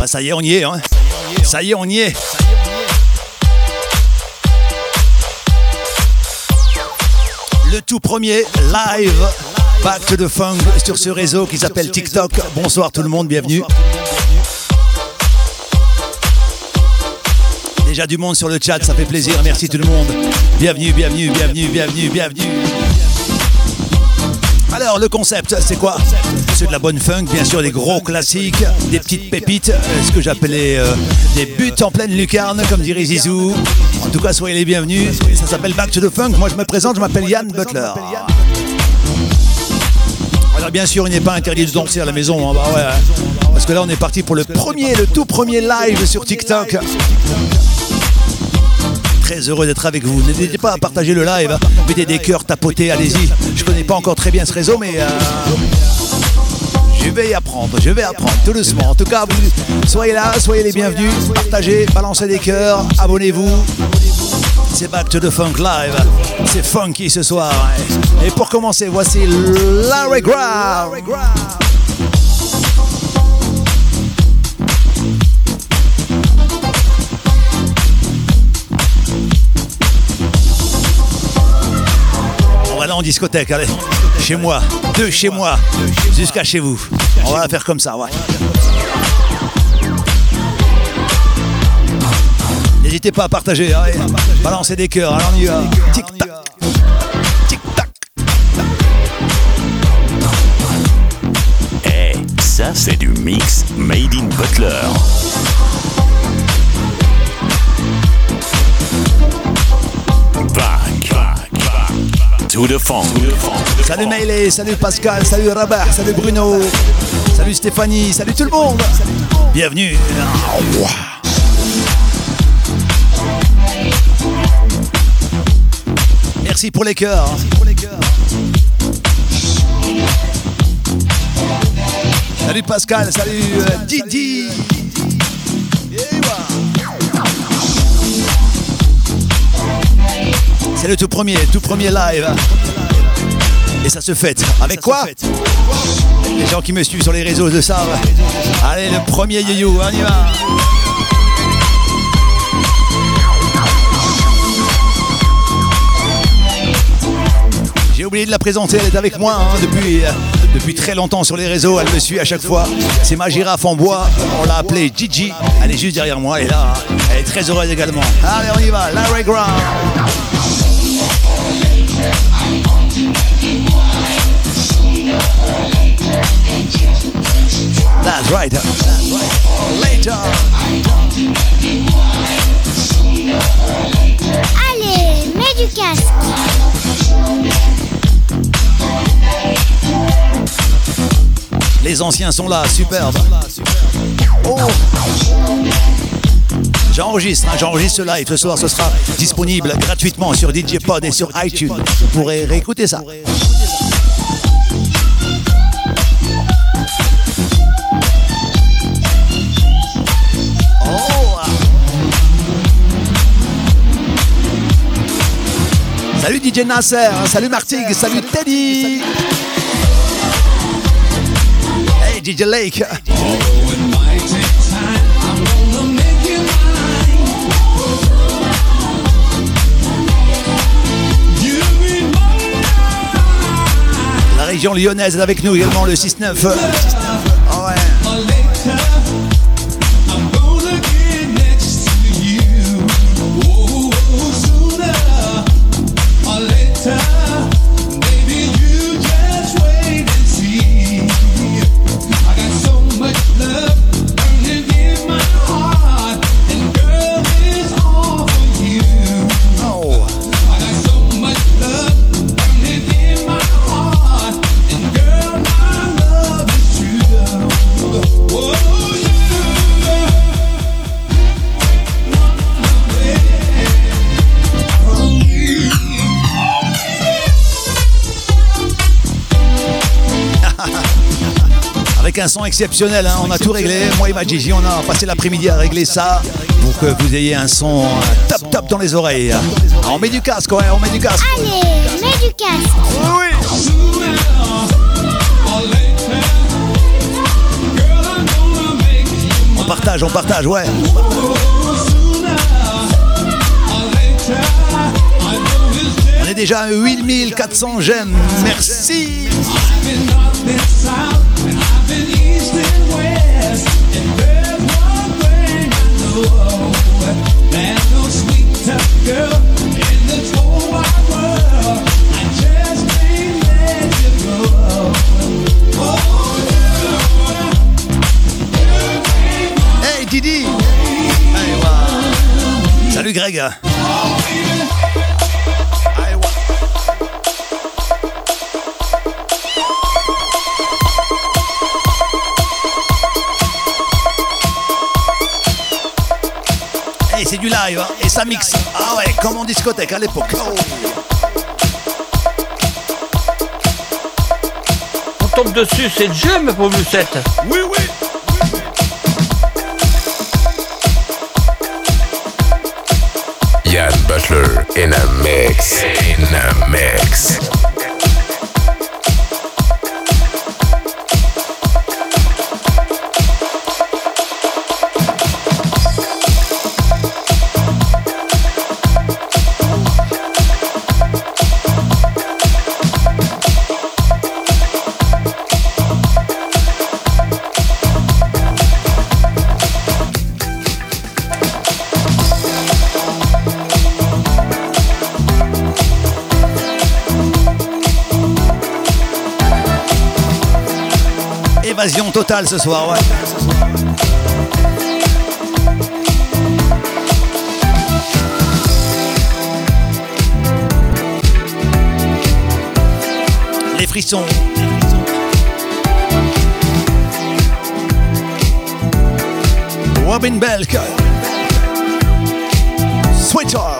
Ah, ça y est, on y est. Hein. Ça y est, on y est. Le tout premier live Back to the Funk sur ce réseau qui s'appelle TikTok. Bonsoir tout le monde, bienvenue. Déjà du monde sur le chat, ça fait plaisir. Merci tout le monde. Bienvenue, bienvenue, bienvenue, bienvenue, bienvenue. Alors, le concept, c'est quoi C'est de la bonne funk, bien sûr, des gros classiques, des petites pépites, euh, ce que j'appelais euh, des buts en pleine lucarne, comme dirait Zizou. En tout cas, soyez les bienvenus. Ça s'appelle Back to the Funk. Moi, je me présente, je m'appelle Yann Butler. Alors, bien sûr, il n'est pas interdit de danser à la maison. Hein, bah hein. Parce que là, on est parti pour le premier, le tout premier live sur TikTok très heureux d'être avec vous. N'hésitez pas à partager le live, hein. mettez des cœurs, tapotez, allez-y. Je connais pas encore très bien ce réseau, mais euh, je vais y apprendre, je vais apprendre tout doucement. En tout cas, soyez là, soyez les bienvenus, partagez, balancez des cœurs, abonnez-vous. C'est Back to the Funk Live. C'est funky ce soir. Et pour commencer, voici Larry Graham. en discothèque, allez. Chez moi, de chez moi, jusqu'à chez vous. On va faire comme ça, ouais. N'hésitez pas à partager, allez. Balancer des cœurs, alors on y. Tic-tac. Tic-tac. Eh, ça c'est du mix Made in Butler. To the funk. Salut Meiley, salut Pascal, salut Robert, salut Bruno, salut Stéphanie, salut tout le monde. Bienvenue. Merci pour les cœurs. Salut Pascal, salut euh, Didi. C'est le tout premier, tout premier live. Et ça se fête. Avec quoi Les gens qui me suivent sur les réseaux de ça. Allez, le premier yo on y va. J'ai oublié de la présenter, elle est avec moi hein, depuis, euh, depuis très longtemps sur les réseaux, elle me suit à chaque fois. C'est ma girafe en bois, on l'a appelée Gigi, elle est juste derrière moi et là, elle est très heureuse également. Allez, on y va, Larry Ground. That's right. That's right. Later. Allez, mets du casque. Les anciens sont là, superbe. Oh. J'enregistre, hein, j'enregistre ce live ce soir, ce sera disponible gratuitement sur DJ Pod et sur iTunes. Vous pourrez réécouter ça. Salut DJ Nasser, hein, salut Martig, salut Teddy. Hey DJ Lake. Lyonnaise est avec nous également le 6-9. Avec un son exceptionnel, hein, on a tout réglé. Moi et ma Gigi, on a passé l'après-midi à régler ça pour que vous ayez un son top top dans les oreilles. Ah, On met du casque, ouais, on met du casque. Allez, mets du casque. Oui. partage, on partage, ouais. On est déjà à 8400 j'aime. Merci. Salut Greg c'est du live hein, et ça mixe. Ah ouais, comme en discothèque à l'époque. On tombe dessus, c'est jeu, ma pauvre Lucette. Oui, oui. Yann Butler in a mix. In a mix. Évasion totale ce soir, ouais. Les frissons. Robin Belk. Talk.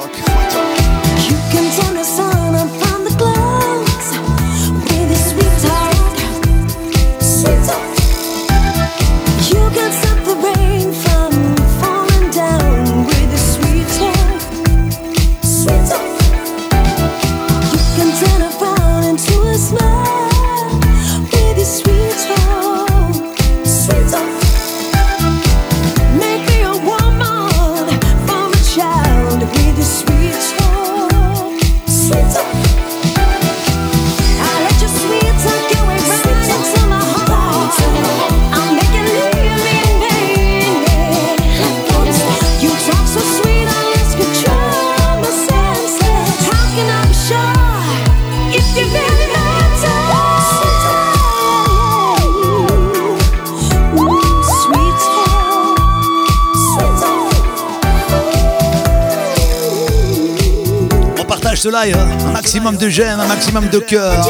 Ce live. Un maximum de j'aime, un maximum de cœur.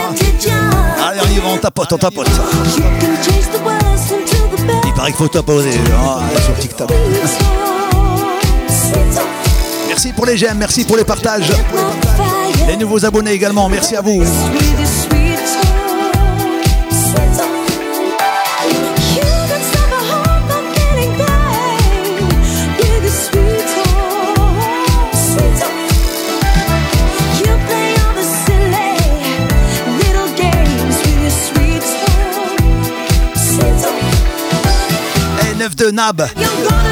Allez, on y va, on tapote, on tapote. Il paraît qu'il faut tapoter ah, sur TikTok. Merci pour les j'aime, merci pour les partages. Les nouveaux abonnés également, merci à vous. Et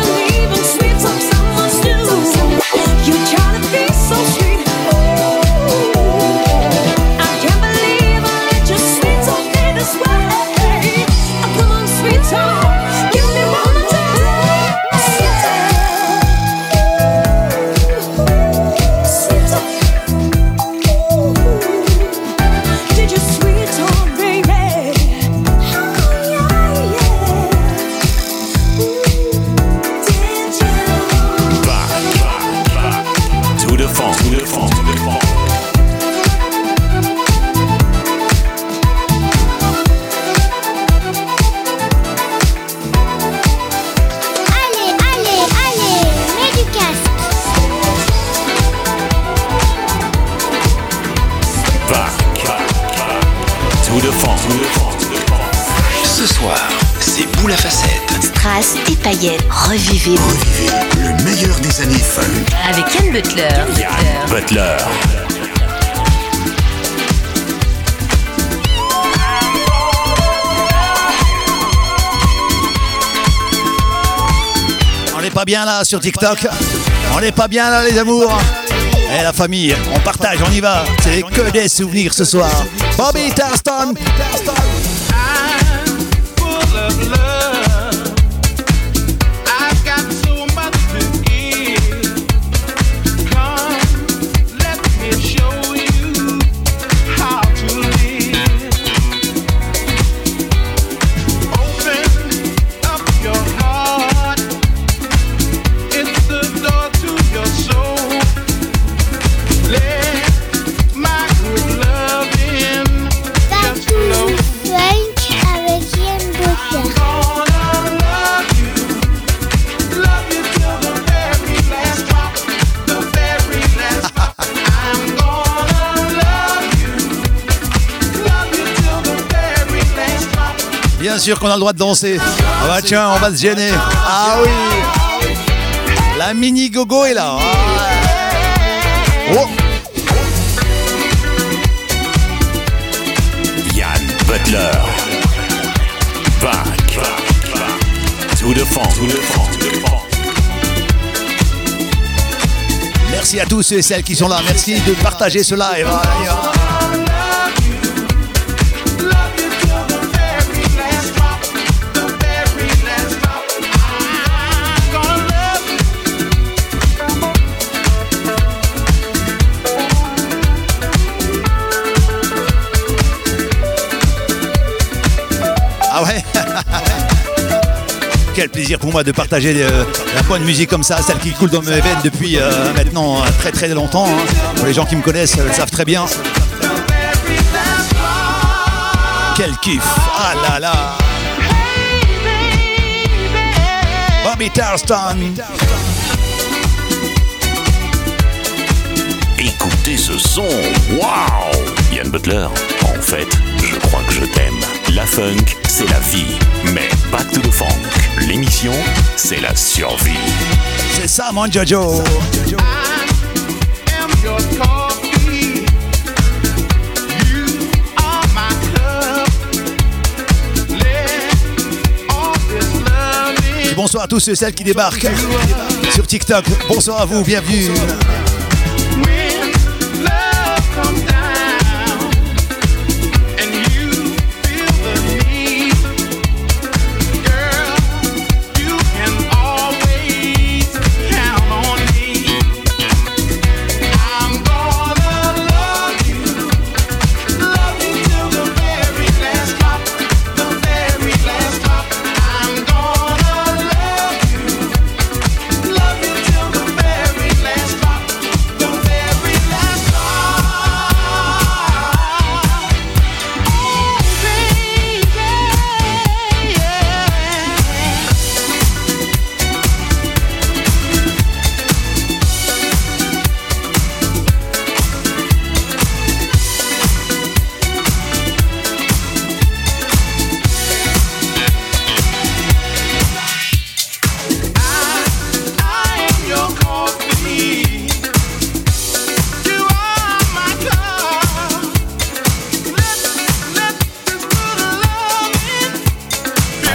Revivez Revivez le meilleur des années funk. avec Anne Butler. Yann Butler. pas bien là sur TikTok On n'est pas bien là les amours Et la famille, on partage, on y va. C'est que des souvenirs ce soir. Bobby Tarston sûr qu'on a le droit de danser. Ah bah tiens, on va se gêner. Ah oui La mini gogo est là. Ah. Oh Yann Butler. Back. To the funk. To the funk. Merci à tous et celles qui sont là. Merci de partager ce live. Quel plaisir pour moi de partager euh, la bonne musique comme ça, celle qui coule dans mes veines depuis euh, maintenant euh, très très longtemps. hein. Pour les gens qui me connaissent, euh, le savent très bien. Quel kiff Ah là là Bobby Tarston Écoutez ce son. Waouh Yann Butler. En fait, je crois que je t'aime. La funk, c'est la vie. Mais Back to the Funk. L'émission, c'est la survie. C'est ça mon Jojo bonsoir à tous ceux et celles qui débarquent sur TikTok. Bonsoir à vous, bienvenue.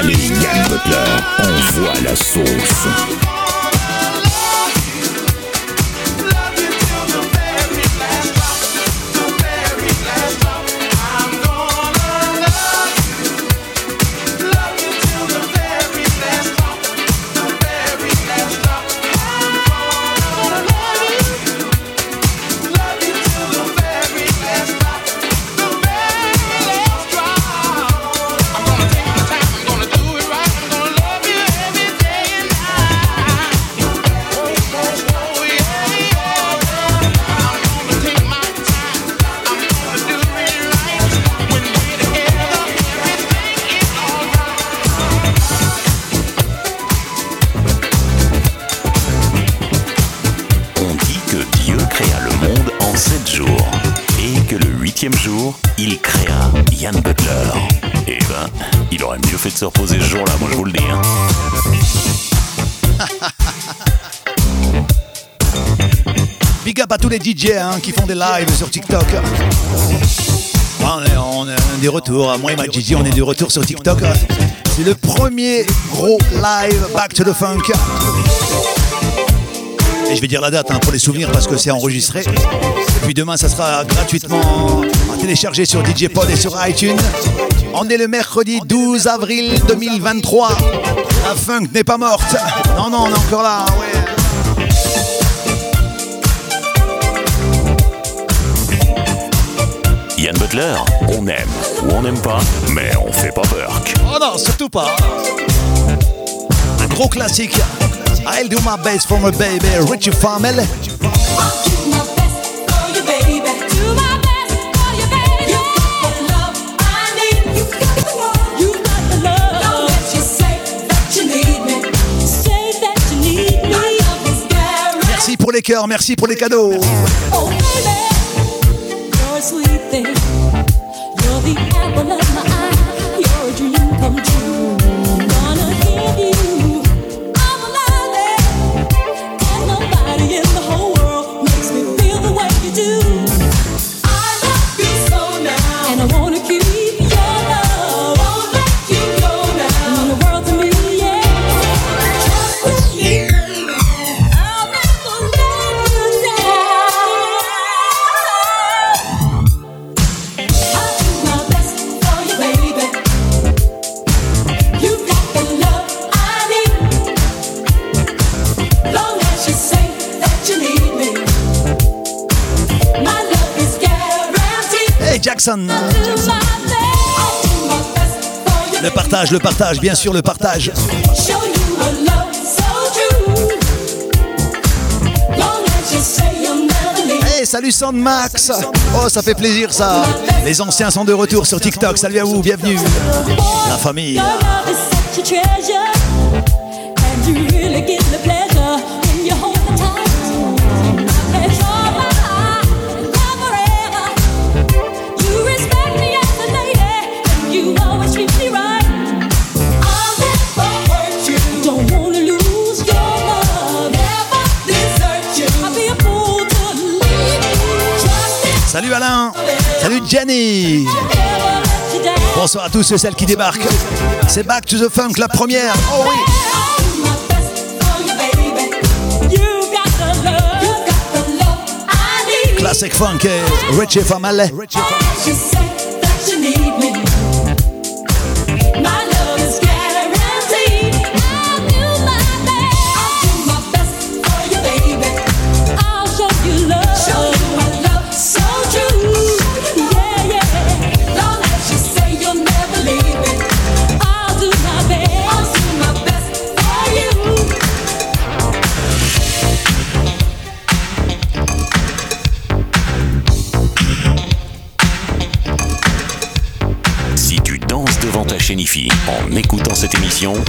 Allez, Yann Butler, envoie la sauce. Se ce jour-là, moi je vous le dis. hein. Big up à tous les DJ hein, qui font des lives sur TikTok. On est, des retours. Moi et ma Gigi, on est de retour sur TikTok. C'est le premier gros live Back to the Funk. Et je vais dire la date hein, pour les souvenirs parce que c'est enregistré. Et puis demain, ça sera gratuitement à télécharger sur DJ Pod et sur iTunes. On est le mercredi 12 avril 2023. La funk n'est pas morte. Non, non, on est encore là. ouais. Yann Butler, on aime ou on n'aime pas, mais on fait pas peur. Oh non, surtout pas. Un gros classique. I'll do my best for my baby, Richie Famel. Merci pour les cadeaux. Le partage, le partage, bien sûr le partage. Hey, salut Sandmax. Oh, ça fait plaisir ça. Les anciens sont de retour sur TikTok, salut à vous, bienvenue. La famille Salut Alain. Salut Jenny. Bonsoir à tous et celles qui débarquent C'est Back to the Funk, la première. Oh oui. Classic Funk et Richie Famal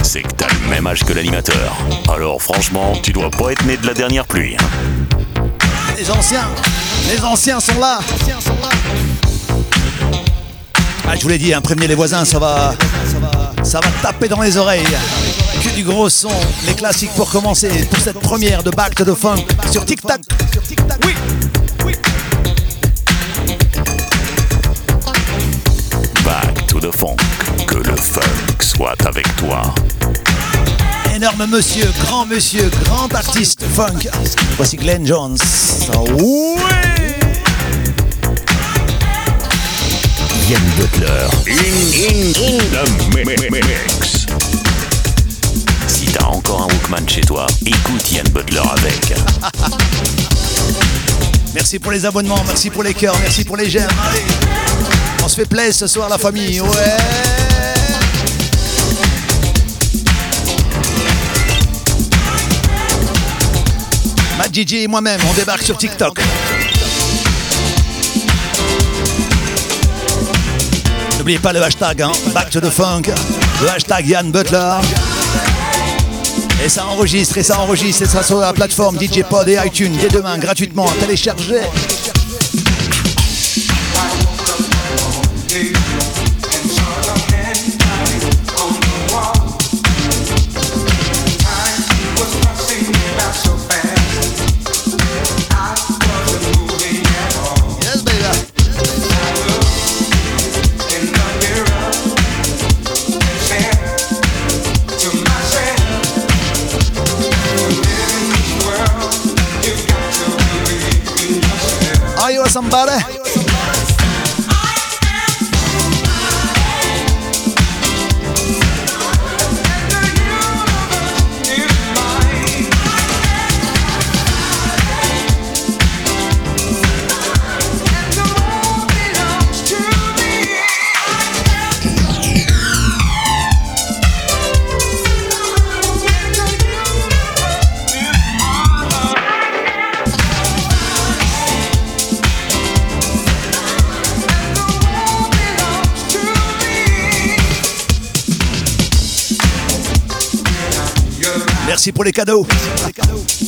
c'est que t'as le même âge que l'animateur. Alors franchement, tu dois pas être né de la dernière pluie. hein. Les anciens Les anciens sont là Ah, je vous l'ai dit, hein, prévenez les voisins, ça va, ça va taper dans les oreilles. Que du gros son, les classiques pour commencer, pour cette première de Back to the Funk sur. Oui, oui. Back to the funk, le funk soit avec toi. Énorme monsieur, grand monsieur, grand artiste funk. Voici Glenn Jones. Oui Yann Butler. In, in, in the mi- mi- mi- mix. Si t'as encore un Walkman chez toi, écoute Yann Butler avec. Merci pour les abonnements, merci pour les cœurs, merci pour les j'aime. On se fait plaisir ce soir la famille, ouais Gigi et moi-même, on débarque sur TikTok. N'oubliez pas le hashtag, hein, Back to the Funk, le hashtag Yann Butler. Et ça enregistre, et ça enregistre, et ça sur la plateforme DJ Pod et iTunes dès demain gratuitement à télécharger. about it? Merci pour les cadeaux. Oui,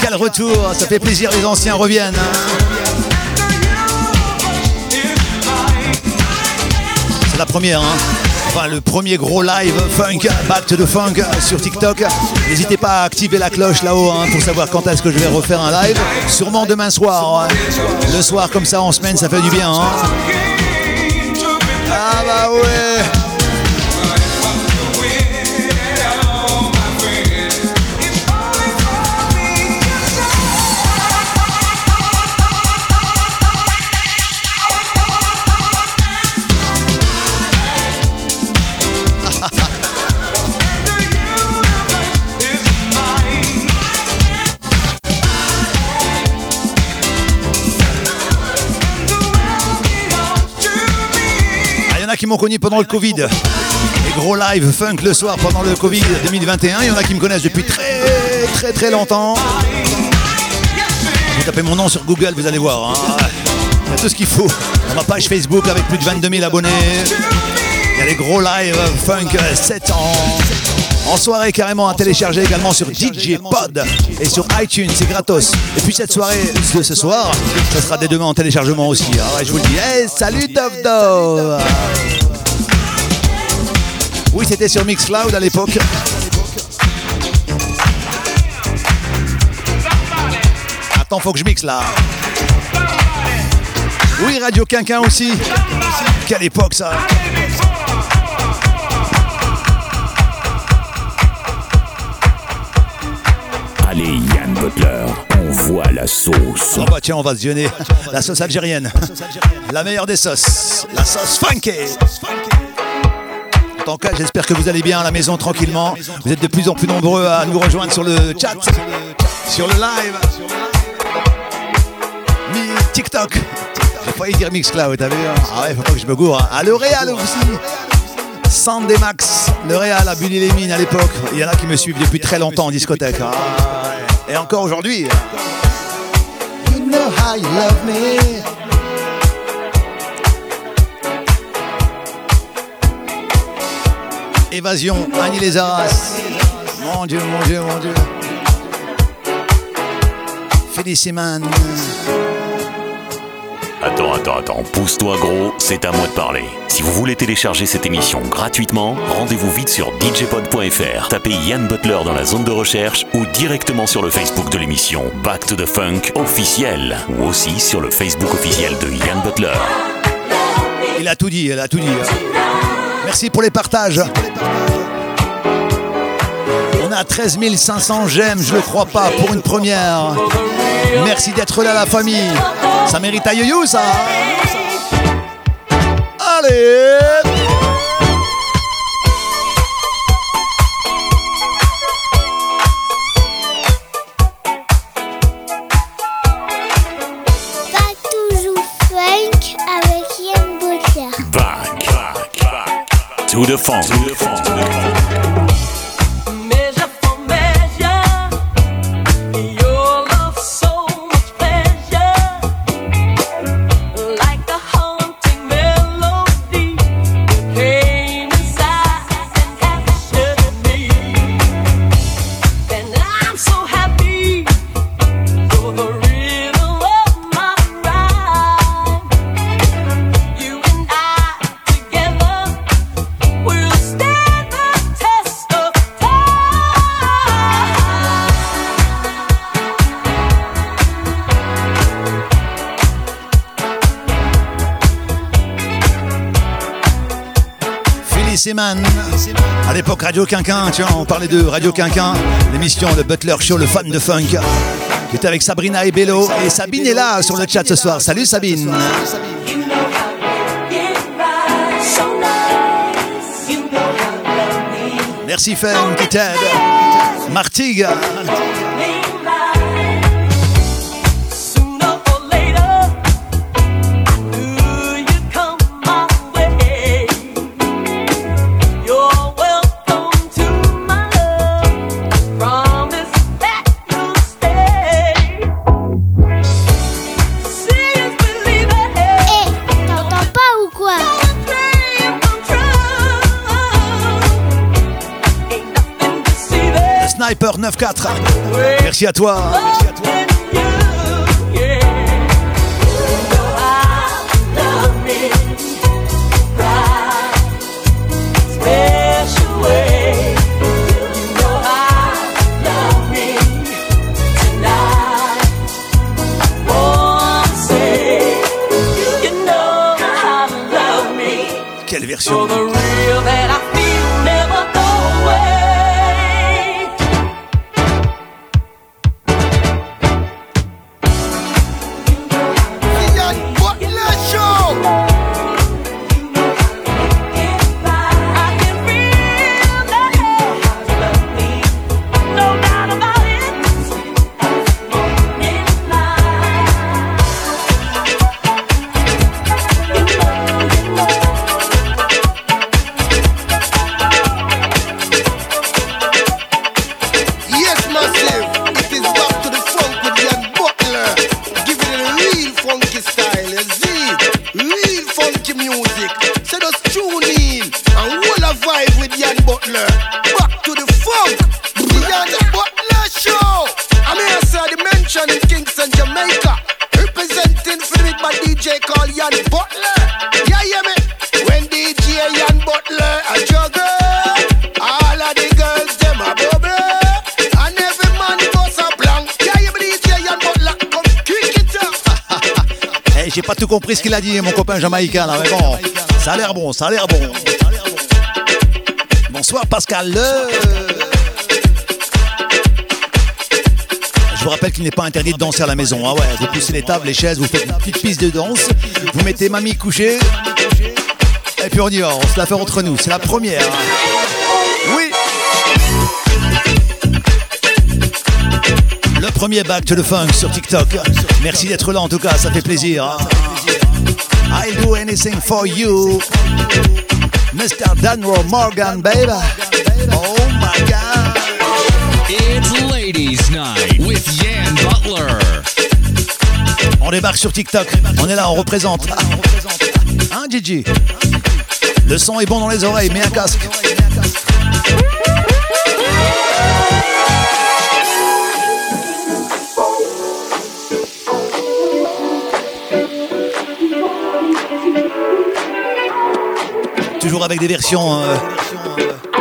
Quel retour, ça fait plaisir, les anciens reviennent. hein. C'est la première, hein. Enfin, le premier gros live funk, Back the Funk sur TikTok. N'hésitez pas à activer la cloche là-haut hein, pour savoir quand est-ce que je vais refaire un live. Sûrement demain soir. Le soir, comme ça, en semaine, ça fait du bien. Ah bah ouais m'ont connu pendant le Covid. Les gros live funk le soir pendant le Covid 2021. Il y en a qui me connaissent depuis très très très longtemps. Vous tapez mon nom sur Google, vous allez voir. hein. Tout ce qu'il faut. Dans ma page Facebook avec plus de 22 000 abonnés. Il y a les gros live funk 7 ans. En soirée carrément à télécharger également sur DJ Pod et sur iTunes, c'est gratos. Et puis cette soirée de ce soir, ça sera dès demain en téléchargement aussi. Ah ouais, je vous le dis. Hey, salut Dove Dove Oui, c'était sur Mixcloud à l'époque. Attends, faut que je mixe là. Oui, Radio Quinquin aussi. Quelle époque ça On voit la sauce. Oh bah tiens, on va se visionner la sauce algérienne. La meilleure des sauces. La sauce funky. En tout cas, j'espère que vous allez bien à la maison tranquillement. Vous êtes de plus en plus nombreux à nous rejoindre sur le chat, sur le live. Mi TikTok. J'ai failli dire Mixcloud, t'as vu hein Ah ouais, faut pas que je me gourre. hein. Ah, le Real aussi. Sandy Max, le Real à Bully les Mines à l'époque. Il y en a qui me suivent depuis très longtemps en discothèque. Ah. Et encore aujourd'hui. You know how you love me. Évasion, Annie les Arras. Mon Dieu, mon Dieu, mon Dieu. Félicimane. Attends, attends, attends, pousse-toi gros, c'est à moi de parler. Si vous voulez télécharger cette émission gratuitement, rendez-vous vite sur djpod.fr, tapez Yann Butler dans la zone de recherche ou directement sur le Facebook de l'émission Back to the Funk officiel ou aussi sur le Facebook officiel de Yann Butler. Il a tout dit, il a tout dit. Merci pour les partages. On a 13 500 j'aime, je le crois pas, pour une première. Merci d'être là, la famille. Ça mérite à yo ça. Allez Pas toujours funk avec Yann Butler. Back, back, back to the funk. Seman. À l'époque, Radio Quinquin, vois, on parlait de Radio Quinquin, l'émission de Butler Show, le fan de funk. J'étais avec Sabrina et Bello. Et Sabine est là sur le chat ce soir. Salut Sabine. Merci Feng qui t'aide. Martigues. Sniper 9-4. Merci à toi. Merci à toi. Quelle version ce qu'il a dit, mon copain jamaïcain mais bon, ça a l'air bon, ça a l'air bon. Bonsoir Pascal. Je vous rappelle qu'il n'est pas interdit de danser à la maison. Ah ouais, vous poussez les tables, les chaises, vous faites une petite piste de danse, vous mettez mamie couchée, et puis on y va, on se la fait entre nous. C'est la première. Oui. Le premier to the funk sur TikTok. Merci d'être là en tout cas, ça fait plaisir. hein. I'll do anything for you. Mr. Danro Morgan, baby. Oh my god. It's Ladies Night with Yan Butler. On débarque sur TikTok. On est là, on représente. Hein, Gigi? Le son est bon dans les oreilles, mets un casque. Toujours avec des versions euh,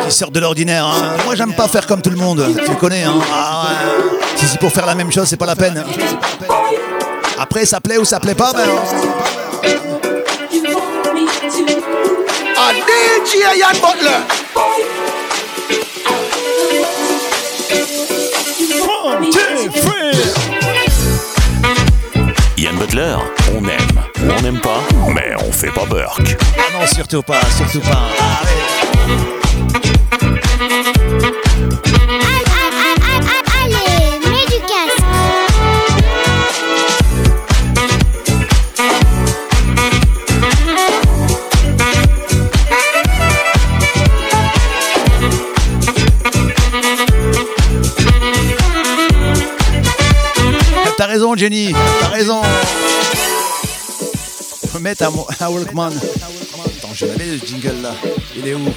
qui sortent de l'ordinaire. hein. Moi, j'aime pas faire comme tout le monde. Tu connais, hein Ah ouais. Si c'est pour faire la même chose, c'est pas la peine. Après, ça plaît ou ça plaît pas, ben. A DJ Ian Butler. Yann Butler, pas, mais on fait pas Burke. Ah non, surtout pas, surtout pas. Allez, mets du casque. T'as raison, Jenny. T'as raison. Faut mettre un, mo- un Walkman. Attends, je l'avais le jingle là. Il est où?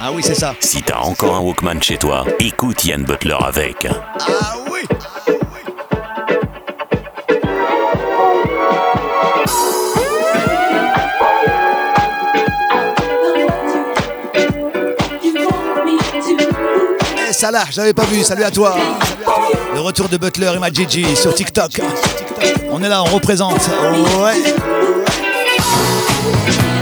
Ah oui, c'est ça. Si t'as encore un Walkman chez toi, écoute Yann Butler avec. Ah oui Eh Salah, je l'avais pas vu, salut à toi Le retour de Butler et ma Gigi sur TikTok. On est là, on représente. Ouais.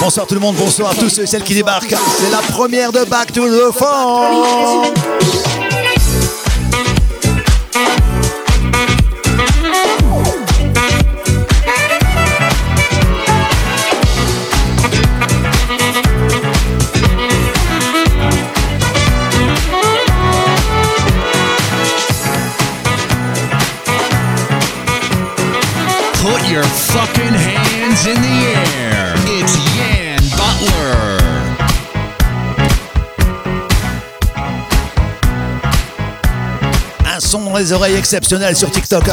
Bonsoir tout le monde, bonsoir à tous ceux et celles qui débarquent. C'est la première de Back to the Funk. Les oreilles exceptionnel sur TikTok.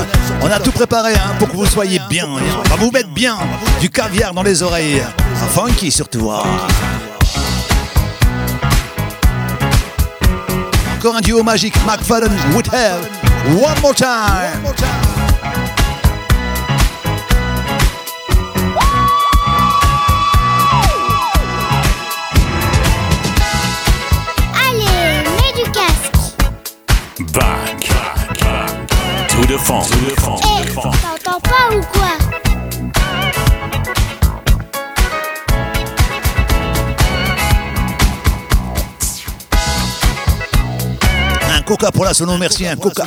On a tout préparé hein, pour que vous soyez bien. On va vous mettre bien du caviar dans les oreilles. Un funky surtout. hein. Encore un duo magique, McFadden, Woodhell. One more time. The funk. Eh, t'entends pas ou quoi Un coca pour la sono, merci, un coca.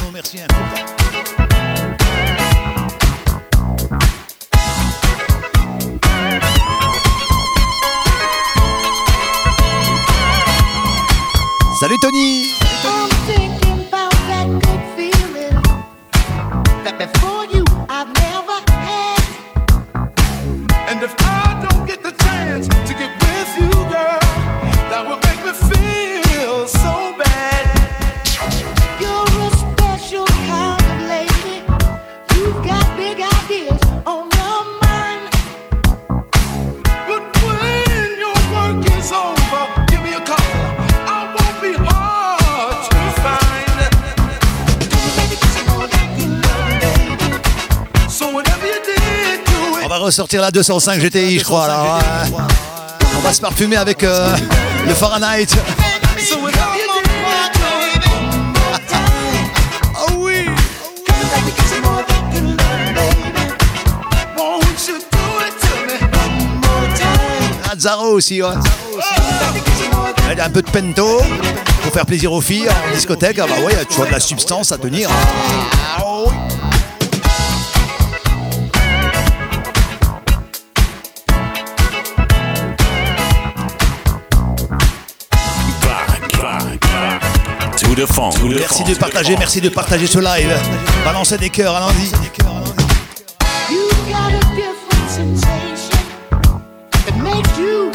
Salut Tony ressortir la 205 GTI, je crois. Là, ouais. On va se parfumer avec euh, le Fahrenheit. Ah? Ah, Zaro aussi, ouais. A un peu de pento pour faire plaisir aux filles en discothèque. Ah bah ouais, tu vois de la substance à tenir. The funk. Merci de partager, merci de partager ce live. Balancez des cœurs, allons-y. You've got a different sensation that makes you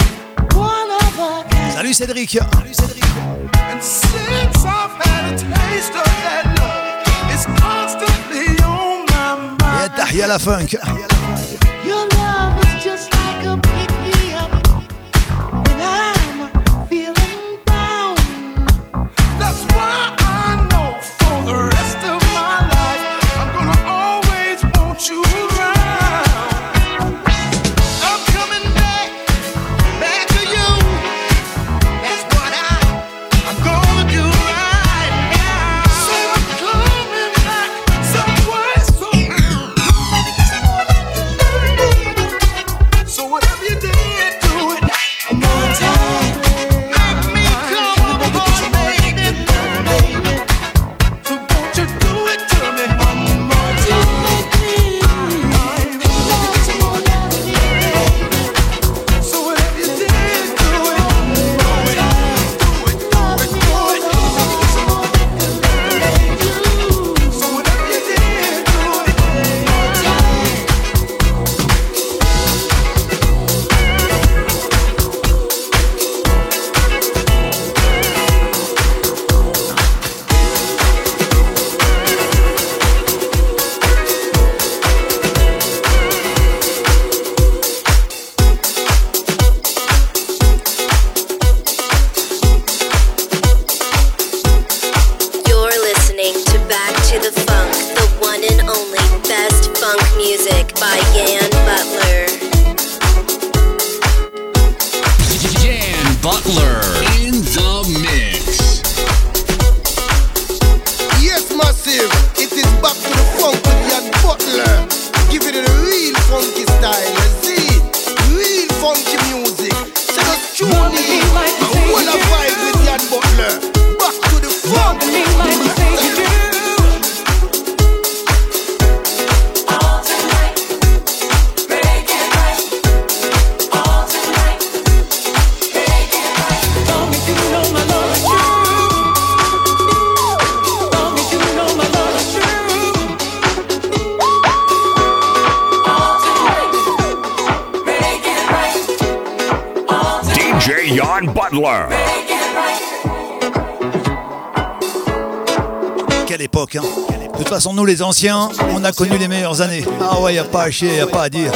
Façon, nous les anciens, on a connu les meilleures années. Ah ouais, y a pas à chier, y a pas à dire.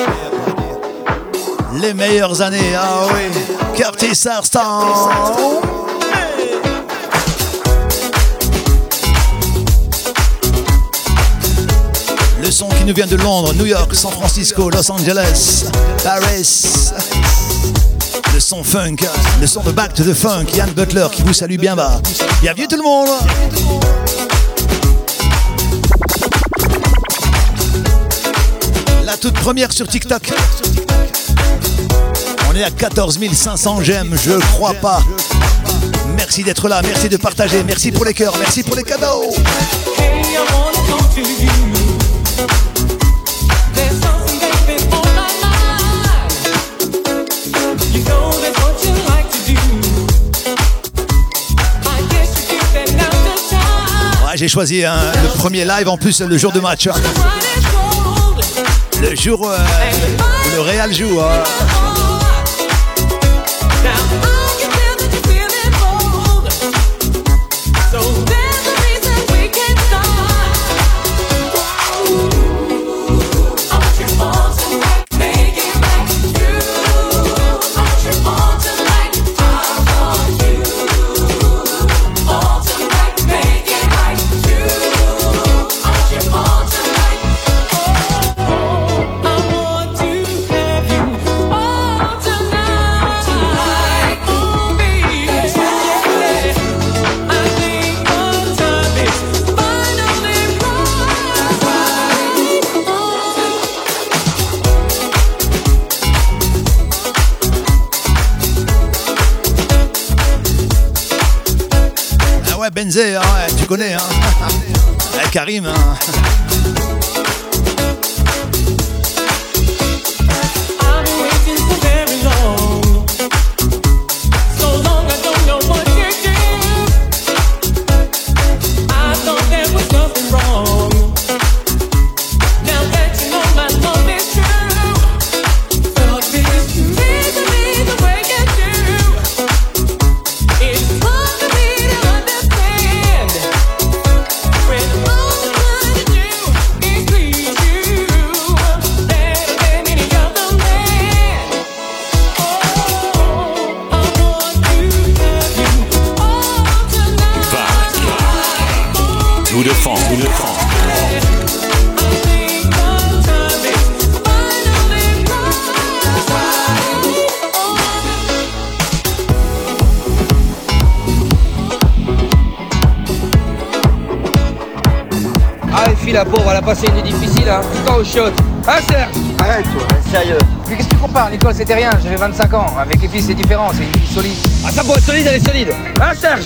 Les meilleures années, ah oui. Curtis Sarston. Le son qui nous vient de Londres, New York, San Francisco, Los Angeles, Paris. Le son funk, le son de Back to the Funk, Yann Butler qui vous salue bien bas. Bienvenue tout le monde Toute première sur TikTok. On est à 14 500 j'aime, je crois pas. Merci d'être là, merci de partager, merci pour les cœurs, merci pour les cadeaux. J'ai choisi hein, le premier live en plus le jour de match. Le jour où euh, le Real joue. hein. Hein, tu connais, hein. Karim, hein. Hein, Serge Arrête toi, sérieux. Mais qu'est-ce que tu compares L'école, c'était rien. J'avais 25 ans. Avec les filles, c'est différent. C'est une vie solide. Ah, ça pour être solide, elle est solide. Hein, Serge?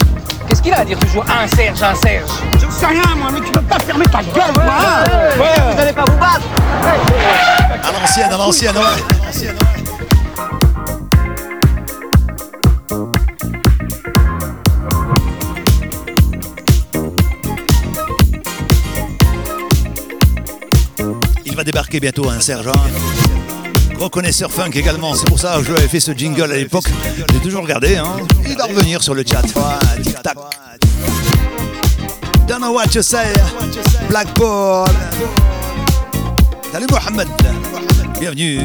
Qu'est-ce qu'il a à dire toujours? Un Serge, un Serge Je sais rien moi, mais tu peux pas fermer ta gueule toi hein ouais. Vous allez pas vous battre À l'ancienne, à l'ancienne, ouais. À l'ancienne, ouais. Va débarquer bientôt, un Serge. hein. Gros connaisseur funk également, c'est pour ça que je lui avais fait ce jingle à l'époque. J'ai toujours regardé, hein. Il va revenir sur le chat. Don't know what you say, Blackboard. Salut Mohamed. Bienvenue.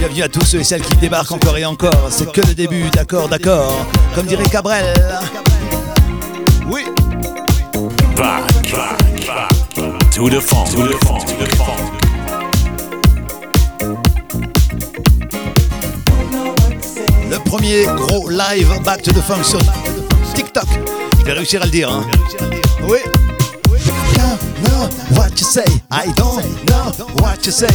Bienvenue à tous ceux et celles qui débarquent encore et encore. C'est que le début, d'accord, d'accord. Comme dirait Cabrel. Oui. Back. Back. Back. To the funk. To the funk. To the. Premier gros live Back to the Funk sur TikTok. Je vais réussir à le dire. Hein. Oui. Don't know what you say. I don't know what you say.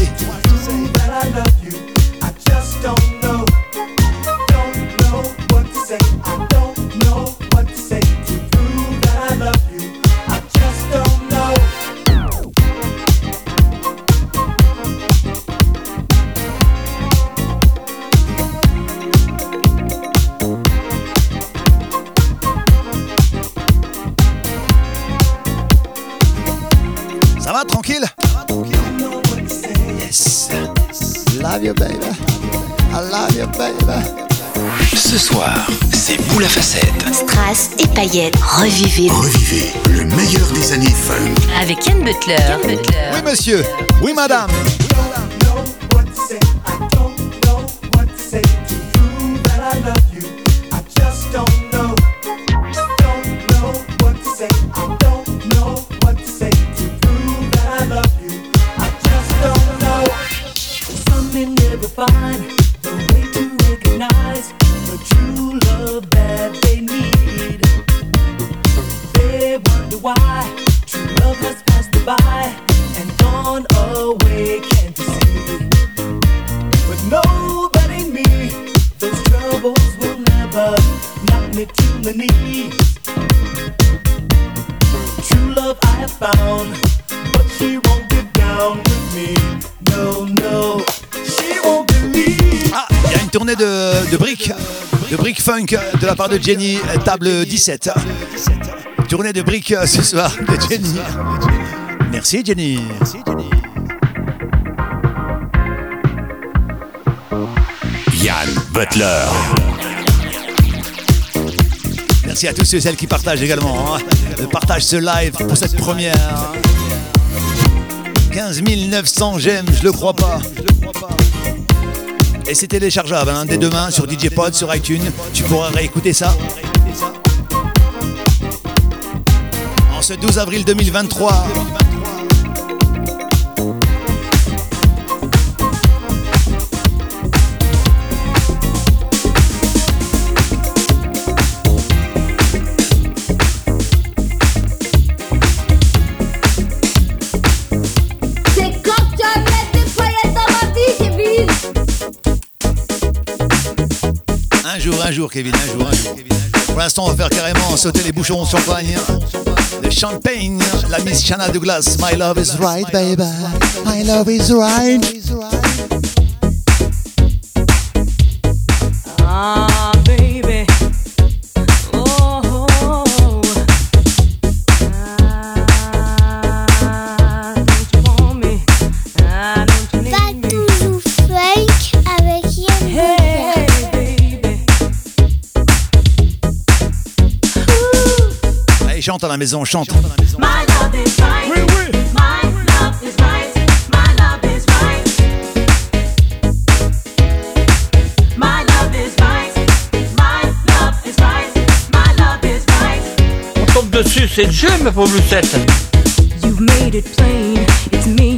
Facettes. Strass et paillettes, revivez Revivez le meilleur des années funk. avec Yann Butler. Oui, monsieur. Oui, madame. De, briques, de briques funk de la part de Jenny, table 17. Tournée de briques euh, ce soir de Jenny. Merci Jenny. Yann Butler. Merci à tous ceux et celles qui partagent également. hein. Partagent ce live pour cette première. 15 900 j'aime, je le crois pas. Et c'est téléchargeable hein, dès demain sur DJ Pod, sur iTunes. Tu pourras réécouter ça. En ce 12 avril 2023. Un jour, Kevin, un jour, un jour. Pour l'instant, on va faire carrément sauter les bouchons au champagne. Le champagne, la Miss Shanna Douglas. My love is right, baby. My love is right. À la maison, chante. My love is right. Oui, oui. My love is right. My love is right. My love is right. My love is right. My love is right. On tombe dessus, c'est le jeu, ma pauvre Lucette. You've made it plain, it's me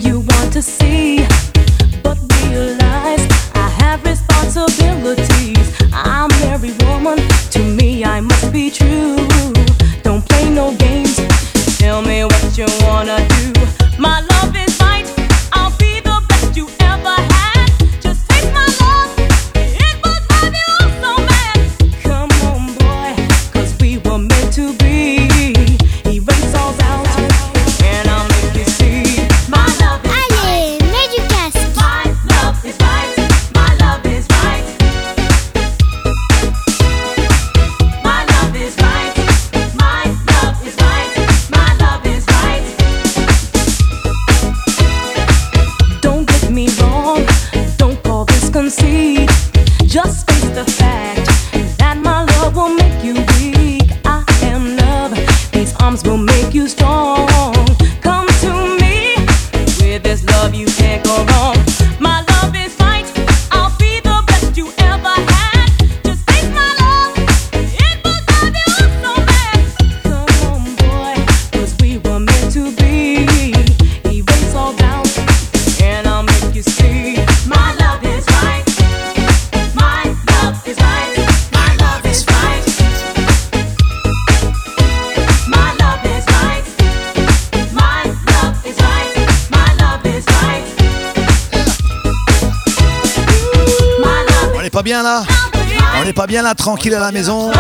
Bien là, tranquille à la maison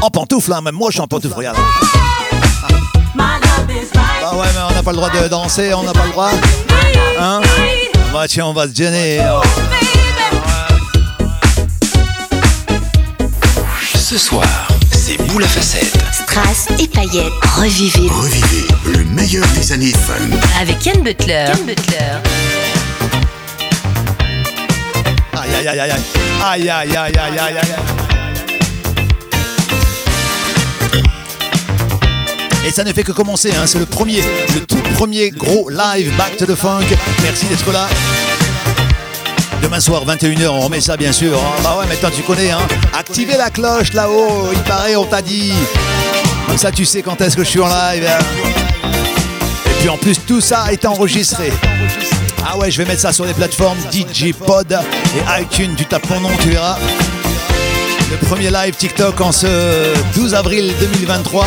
En pantoufle, hein, même moi je suis en pantoufle, regarde. Ah ouais, mais on n'a pas le droit de danser, on n'a pas le droit. Hein Bah tiens, on va se gêner. Ce soir, c'est Boule à facettes. Strass et paillettes, revivez Revivez le meilleur des années funk. avec Yann Butler. Yann Butler. Ah, Aïe aïe aïe aïe aïe. Aïe aïe aïe aïe aïe. Et ça ne fait que commencer, hein. c'est le premier, le tout premier gros live Back to the Funk. Merci d'être là. Demain soir, 21h, on remet ça bien sûr. hein. Bah ouais, maintenant tu connais, hein. Activez la cloche là-haut, il paraît, on t'a dit. Comme ça, tu sais quand est-ce que je suis en live. hein. Et puis en plus, tout ça est enregistré. Ah ouais, je vais mettre ça sur les plateformes DJ Pod et iTunes. Tu tapes mon nom, tu verras. Le premier live TikTok en ce 12 avril 2023.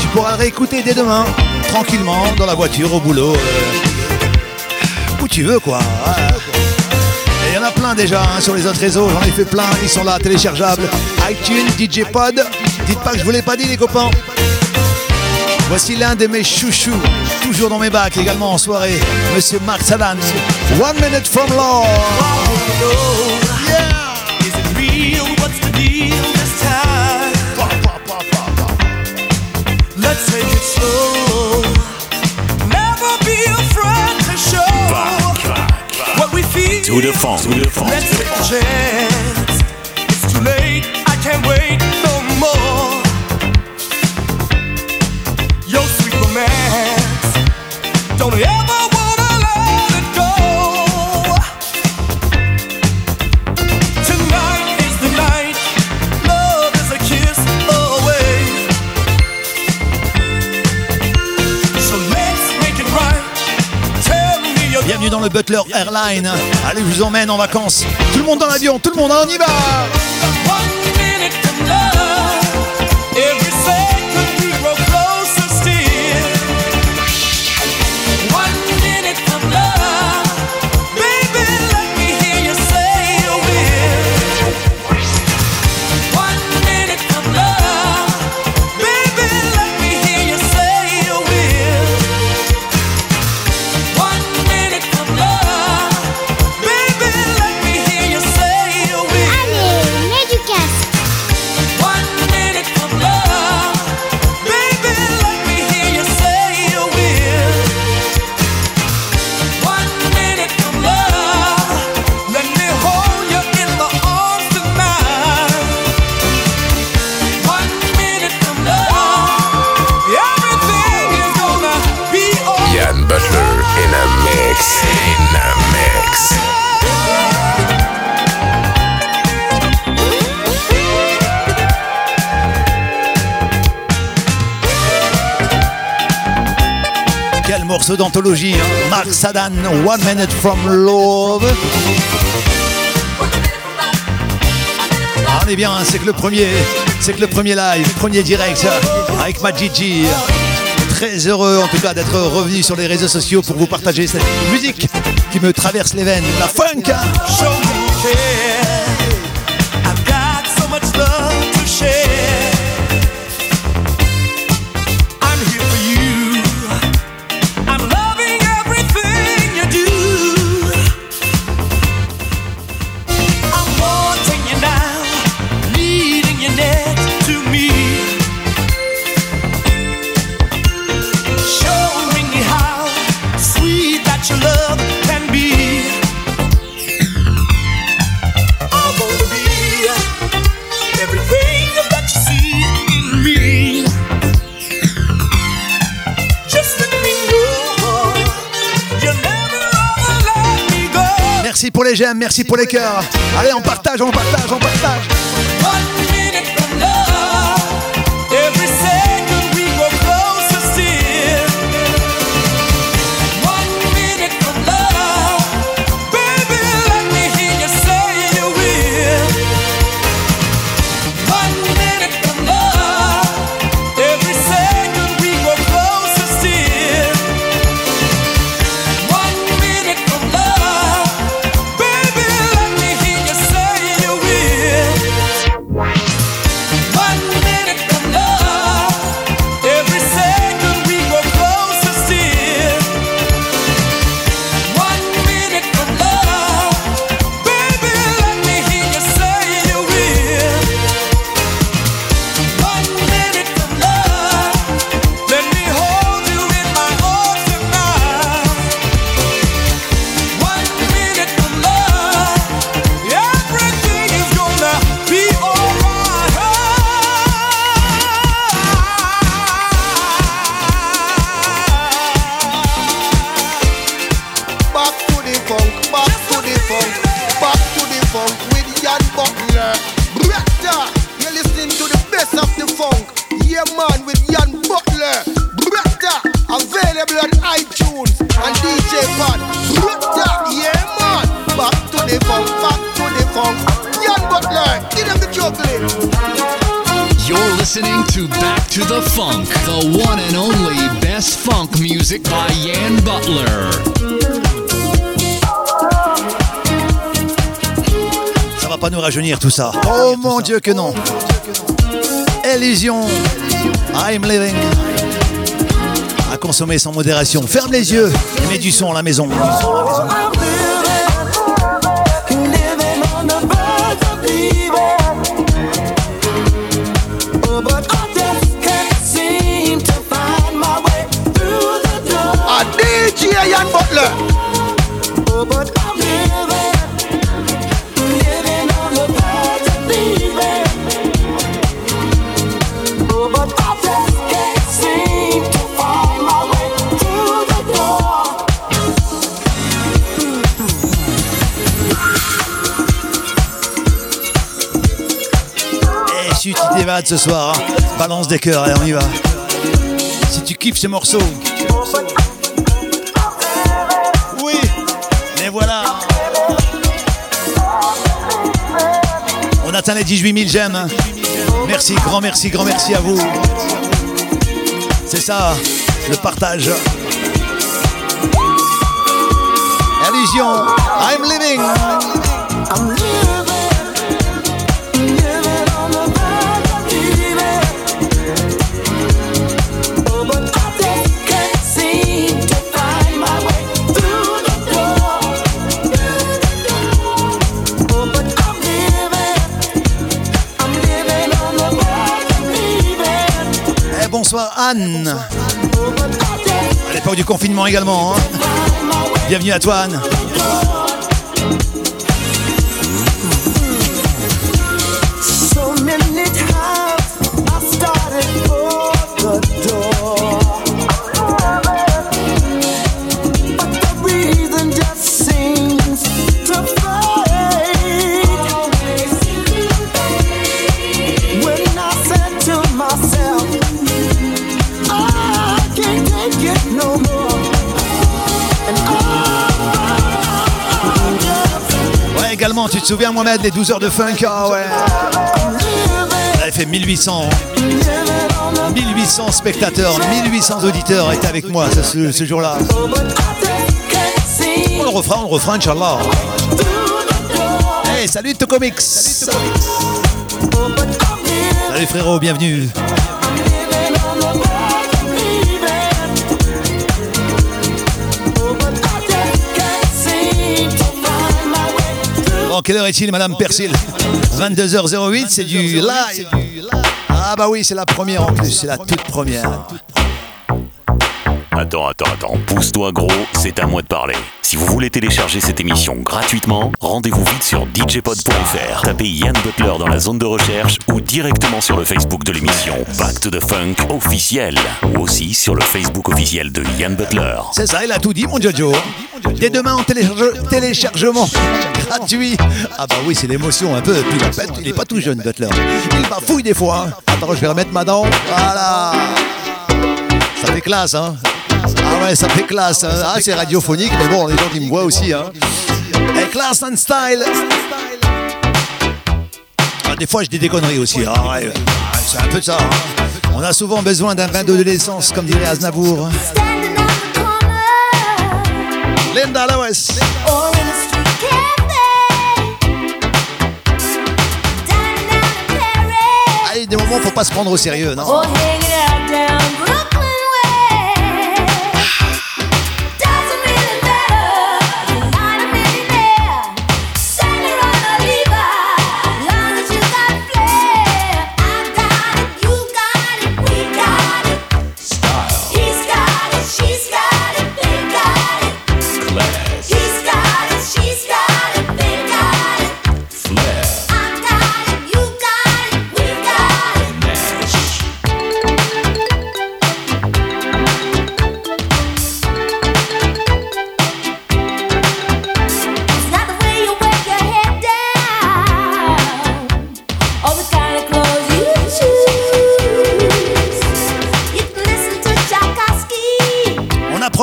Tu pourras réécouter dès demain, tranquillement, dans la voiture, au boulot. euh, où tu veux, quoi. Il y en a plein déjà hein, sur les autres réseaux. J'en ai fait plein. Ils sont là, téléchargeables. iTunes, DJ Pod. Dites pas que je vous l'ai pas dit, les copains. Voici l'un de mes chouchous, toujours dans mes bacs, également en soirée, Monsieur Marc Sadan. One minute from Lord. Is it real? What's the deal this time? Let's take it slow. Never be afraid to show what we feel. To the funk, to the. Let's Butler Airline. Allez, je vous emmène en vacances. Tout le monde dans l'avion, tout le monde, on y va. D'anthologie, hein. Marc Sadan, One Minute from Love. Ah, on est bien, hein, c'est que le premier, c'est que le premier live, premier direct hein, avec ma Gigi. Très heureux en tout cas d'être revenu sur les réseaux sociaux pour vous partager cette musique qui me traverse les veines, la funk. Pour les j'aime, merci pour les cœurs. Allez, on partage, on partage, on partage. Tout ça. Oh mon dieu que non. Illusion. I'm living. À consommer sans modération. Ferme les yeux et mets du son à la maison. Ce soir, hein, balance des cœurs, allez on y va. Si tu kiffes ce morceau. Oui, mais voilà. On atteint les 18 000 j'aime. hein. Merci, grand merci, grand merci à vous. C'est ça, le partage. Illusion, I'm living Anne. À l'époque du confinement également. hein. Bienvenue à toi Anne. Ouais, tu te souviens Mohamed, les 12 heures de funk Ah ouais. On avait fait 1800. hein. 1800 spectateurs, 1800 auditeurs étaient avec moi ce, jour-là. On le refera, on le refera, Inch'Allah. Hey, salut Tocomix Salut frérot, bienvenue quelle heure est-il, Madame Persil 22h08, c'est du live. Ah bah oui, c'est la première en plus, c'est la toute première. Attends, attends, attends, pousse-toi gros, c'est à moi de parler. Si vous voulez télécharger cette émission gratuitement, rendez-vous vite sur djpod.fr. Tapez Yann Butler dans la zone de recherche ou directement sur le Facebook de l'émission Back to the Funk officiel ou aussi sur le Facebook officiel de Yann Butler. C'est ça, il a tout dit, mon Jojo. Dès demain en télécharge- téléchargement gratuit. Ah bah oui, c'est l'émotion un peu. Puis il, a pas- il est pas tout jeune, Butler. Il bafouille des fois. hein. Attends, je vais remettre ma dent. Voilà. Ça fait classe, hein. Ah ouais, ça fait classe. hein. Ah, c'est radiophonique, mais bon, les gens qui me voient aussi, hein. Et class and style. Ah, des fois, je dis des conneries aussi. Ah ouais, ah, c'est un peu de ça. hein. On a souvent besoin d'un bain d'adolescence, comme dirait Aznavour. Linda Lewis. Ah, il y a des moments, faut pas se prendre au sérieux, non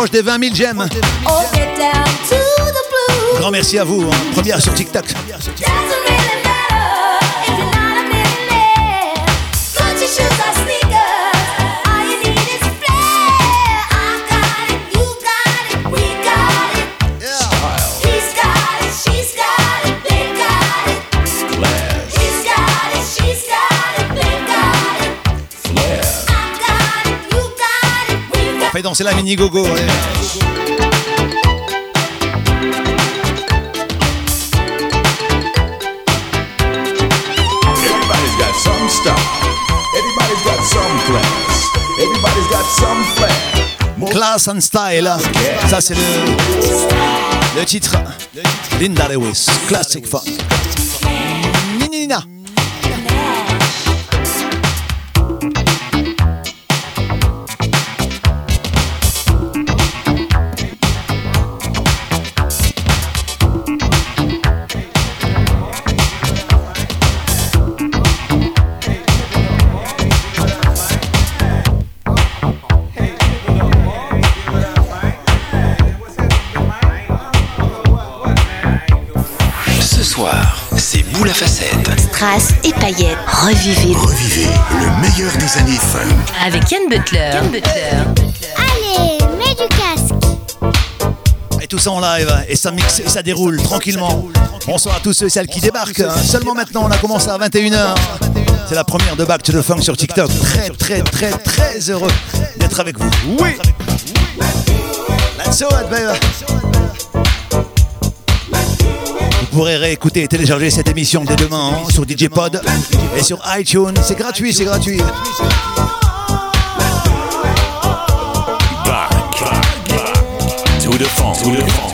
des 20 000 j'aime. Grand merci à vous. hein. Première sur TikTok. Doesn't really matter Fais danser la mini gogo. Everybody's got some style. Everybody's got some class. Everybody's got some flair. Class and Style. Ça, c'est le, le titre. Linda Lewis, Classic Funk. Strass et paillettes. Revivez Revivez le meilleur des années funk. avec Yann Butler. Yann Butler. Allez, mets du casque. Et tout ça en live. Et ça mixe et ça déroule tranquillement. Bonsoir à tous ceux et celles qui débarquent. Seulement maintenant, on a commencé à 21h. C'est la première de Back to the Funk sur TikTok. Très, très, très, très heureux d'être avec vous. Oui! Let's do it, baby. Vous pourrez réécouter et télécharger cette émission dès demain hein, sur DJ Pod et sur iTunes. C'est gratuit, c'est gratuit. Back, the funk, to the funk.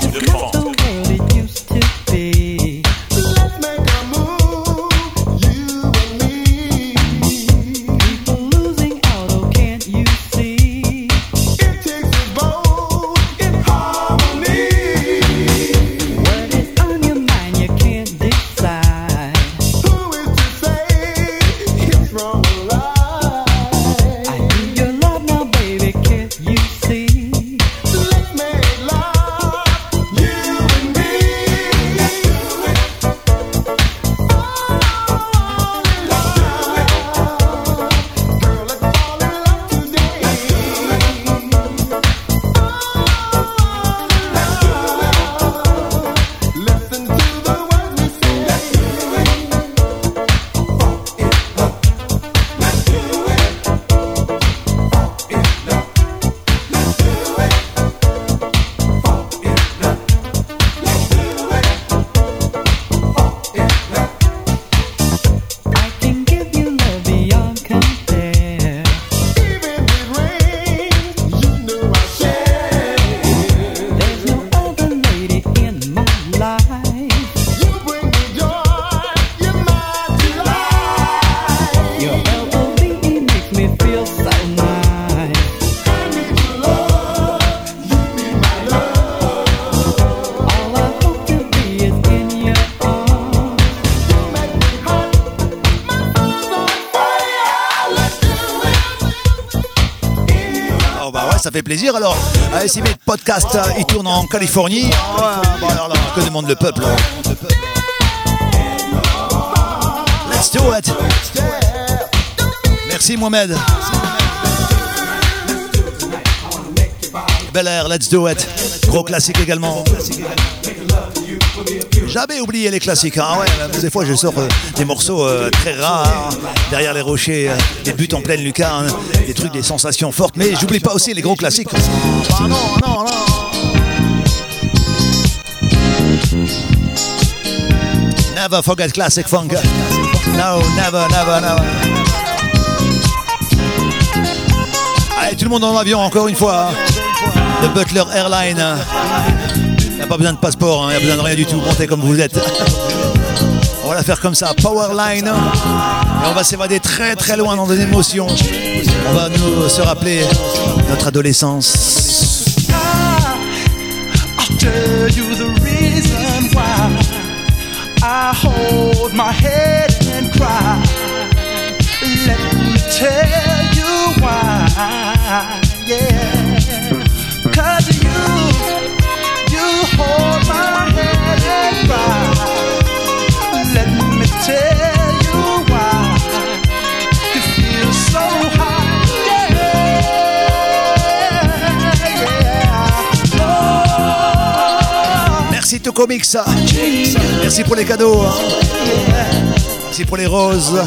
Euh, ils tournent en Californie. Ouais, bon alors là, que demande le peuple hein. Let's do it. Merci Mohamed. Bel Air, let's do it. Gros classique également. Jamais oublié les classiques. hein. ouais, des fois, je sors euh, des morceaux euh, très rares derrière les rochers, euh, des buts en pleine lucarne, des trucs, des sensations fortes. Mais j'oublie pas aussi les gros classiques. Ah Never forget classic funk. No, never, never, never. Allez, tout le monde en avion, encore une fois. hein. The Butler Airline. Il n'y a pas besoin de passeport, il n'y a besoin de rien du tout. Montez comme vous êtes. On va la faire comme ça, Powerline. Et on va s'évader très très loin dans des émotions. On va nous se rappeler notre adolescence. I'll hold my head and cry. Let me tell you why. Yeah. Tocomix. Merci pour les cadeaux. hein. Merci pour les roses.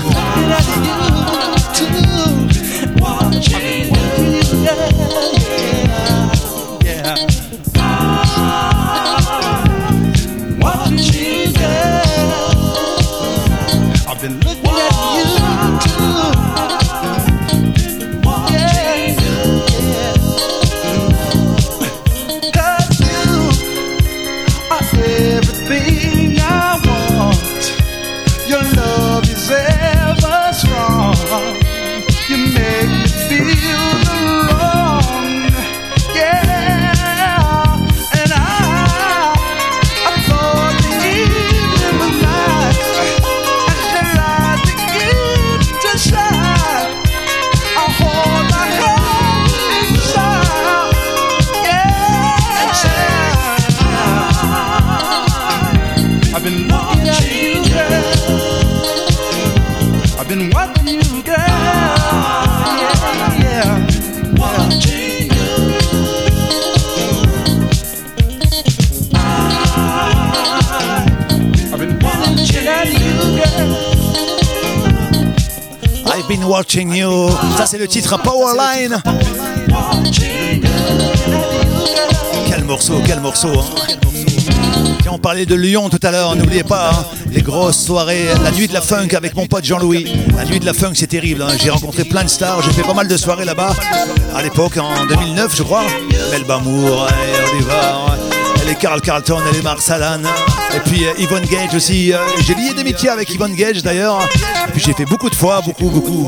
Watching you. Ça, c'est le titre Powerline. Quel morceau, quel morceau. hein. On parlait de Lyon tout à l'heure, n'oubliez pas, hein, les grosses soirées, la nuit de la funk avec mon pote Jean-Louis. La nuit de la funk, c'est terrible. hein. J'ai rencontré plein de stars, j'ai fait pas mal de soirées là-bas. À l'époque, en 2009, je crois. Melba Moore, et Oliver, et les Carl Carlton, et les Mark Salan. Et puis euh, Yvonne Gage aussi. J'ai lié d'amitié avec Yvonne Gage d'ailleurs. Et puis j'ai fait beaucoup de fois, beaucoup, beaucoup.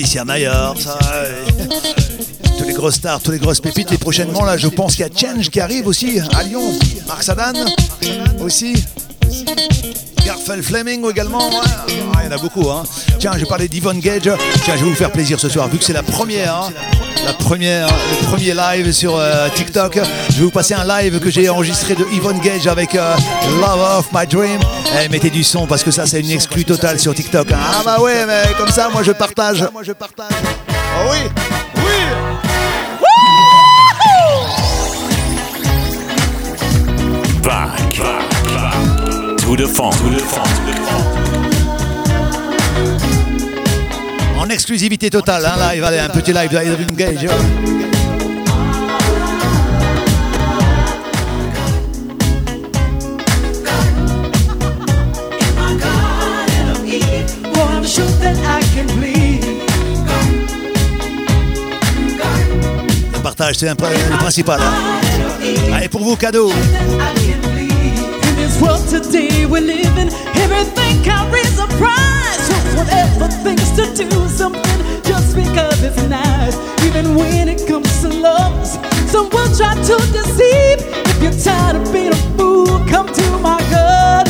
Alicia Mayer, ça. et- tous les grosses stars, tous les grosses pépites. Et prochainement, là, je pense qu'il y a Change qui arrive aussi à Lyon. Marc Sadan aussi. Garfel Fleming également. ouais. Ah, il y en a beaucoup. Hein. Tiens, je parlais d'Yvonne Gage. Tiens, je vais vous faire plaisir ce soir, vu que c'est la première. hein, la première, le premier live sur euh, TikTok. Je vais vous passer un live que j'ai enregistré de Yvonne Gage avec euh, Love of My Dream. Eh, mettez du son parce que ça, c'est une exclue totale sur TikTok. Ah bah ouais, mais comme ça, moi je partage. Moi je partage. Oh oui, oui. Back, to the funk. En exclusivité totale, hein, live, allez, un petit live de Yvonne Gage. Bleed. Le partage, c'est un le principal. hein. Allez, pour vous, cadeau. World today we're living, everything carries a price. Whatever things to do something just because it's nice. Even when it comes to lovers, some will try to deceive. If you're tired of being a fool, come to my garden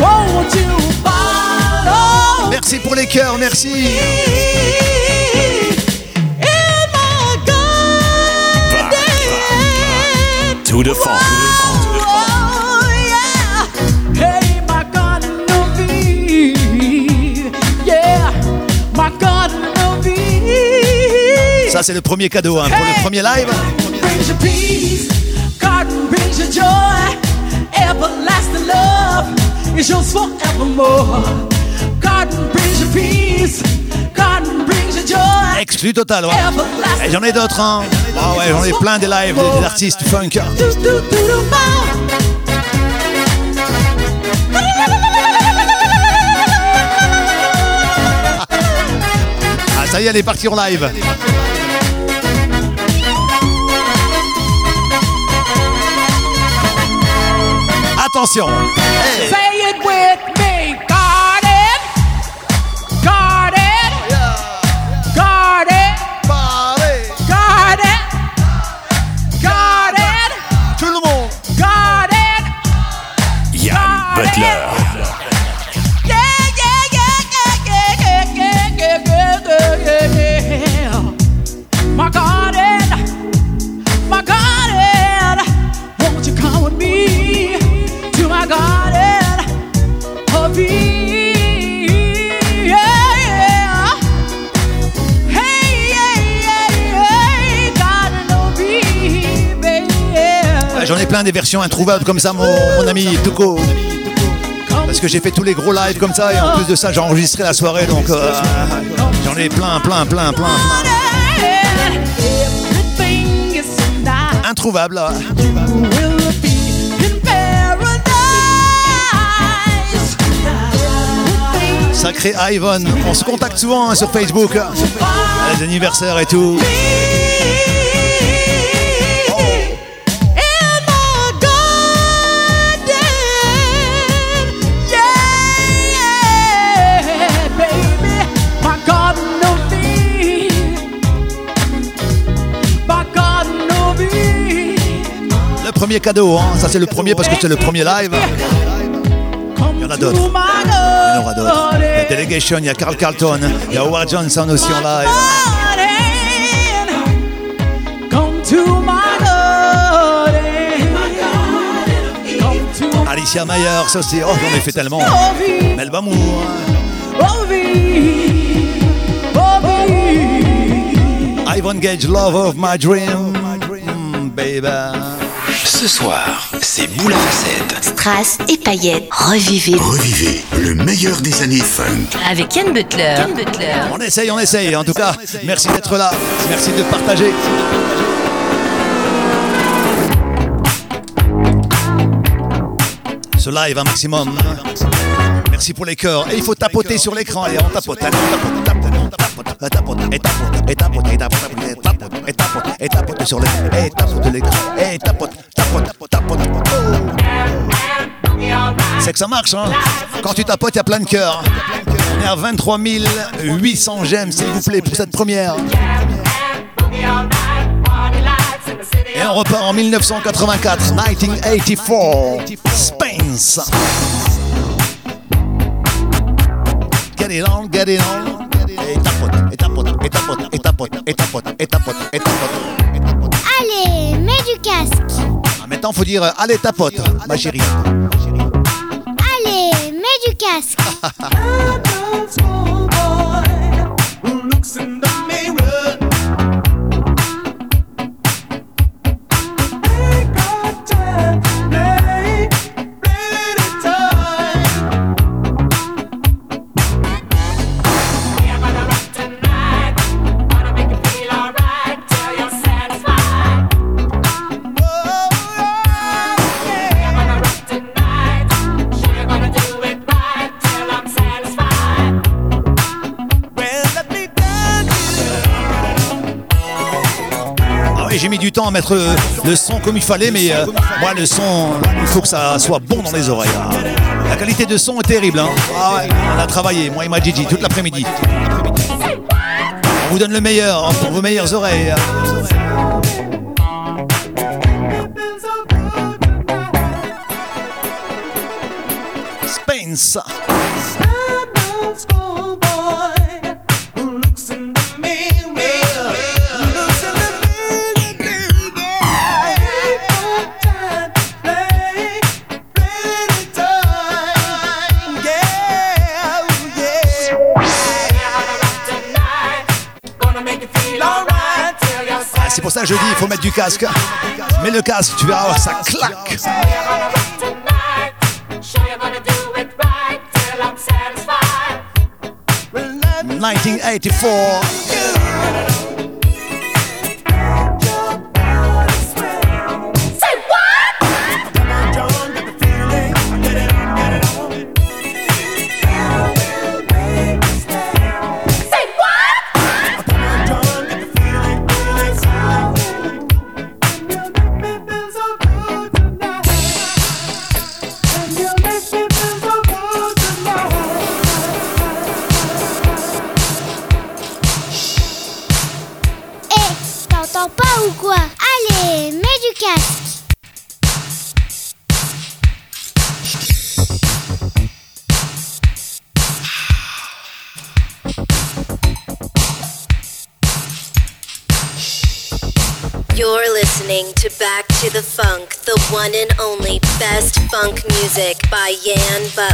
Won't you follow Merci pour les cœurs, merci. Ça, c'est le premier cadeau hein, pour le premier live. Exclu total, ouais. Et j'en ai d'autres, hein. Ah ouais, j'en ai plein des lives des, des artistes funk. Ah, ça y est, elle est partie en live. Attention. Hey. Des versions introuvables comme ça, mon, mon ami Tuko. Parce que j'ai fait tous les gros lives comme ça et en plus de ça, j'ai enregistré la soirée donc euh, j'en ai plein, plein, plein, plein. Introuvable. Sacré Ivan. On se contacte souvent hein, sur Facebook. Les anniversaires et tout. Premier cadeau, hein. ça c'est le premier parce que c'est le premier live. Il y en a d'autres. Il y en aura d'autres. Il y a Delegation, il y a Carl Carlton, il y a Howard Johnson aussi en live. Alicia Mayer, ça c'est. Oh, j'en ai fait tellement. Eve. Ivan Gage, Love of My Dream. Mm, baby. Ce soir, c'est Boule à facettes. Strass et paillettes. Revivez Revivez le meilleur des années funk. avec Yann Butler. Yann Butler. On essaye, on essaye. En tout cas, merci d'être là. Merci de partager. Ce live un maximum. Merci pour les cœurs. Et il faut tapoter sur l'écran. Allez, on tapote. Allez, on tapote, et tapote, et tapote, et tapote, et tapote, et tapote, et tapote sur l'écran. Et tapote l'écran. Et tapote, tapote, C'est que ça marche, hein. Quand tu tapotes, il y a plein de cœurs. On est à 23 800 j'aime, s'il vous plaît, pour cette première. Et on repart en 1984, 1984, Spence. Get it on, get it on. Et tapote, et tapote, et tapote, et tapote, et tapote, et tapote, et tapote. Allez, mets du casque. Ah, Maintenant, faut dire, euh, allez, tapote, ma chérie. Mets du casque. J'ai mis du temps à mettre le, le son comme il fallait, mais euh, moi, le son, il faut que ça soit bon dans les oreilles. hein. La qualité de son est terrible. hein. Ah on a travaillé, moi et ma Gigi, toute l'après-midi. On vous donne le meilleur hein, pour vos meilleures oreilles. Spence. jeudi, il faut mettre du casque. Mets le casque, tu verras, ça claque. Nineteen eighty four. again, but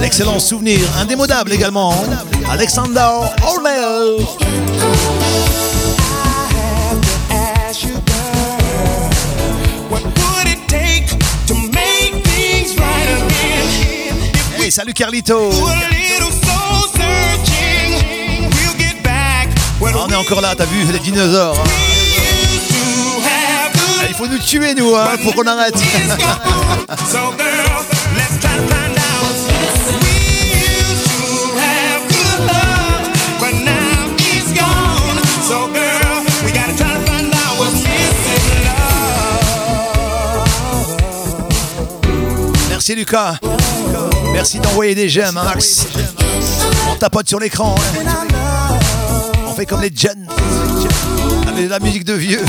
l'excellent souvenir, indémodable également, Alexander Orwell. Hey, salut Carlito. Ah, on est encore là, t'as vu les dinosaures. Eh, il faut nous tuer, nous, hein, pour qu'on arrête. Lucas. Merci d'envoyer des j'aime, hein. Max. On tapote sur l'écran. Hein. On fait comme les jeunes. La musique de vieux.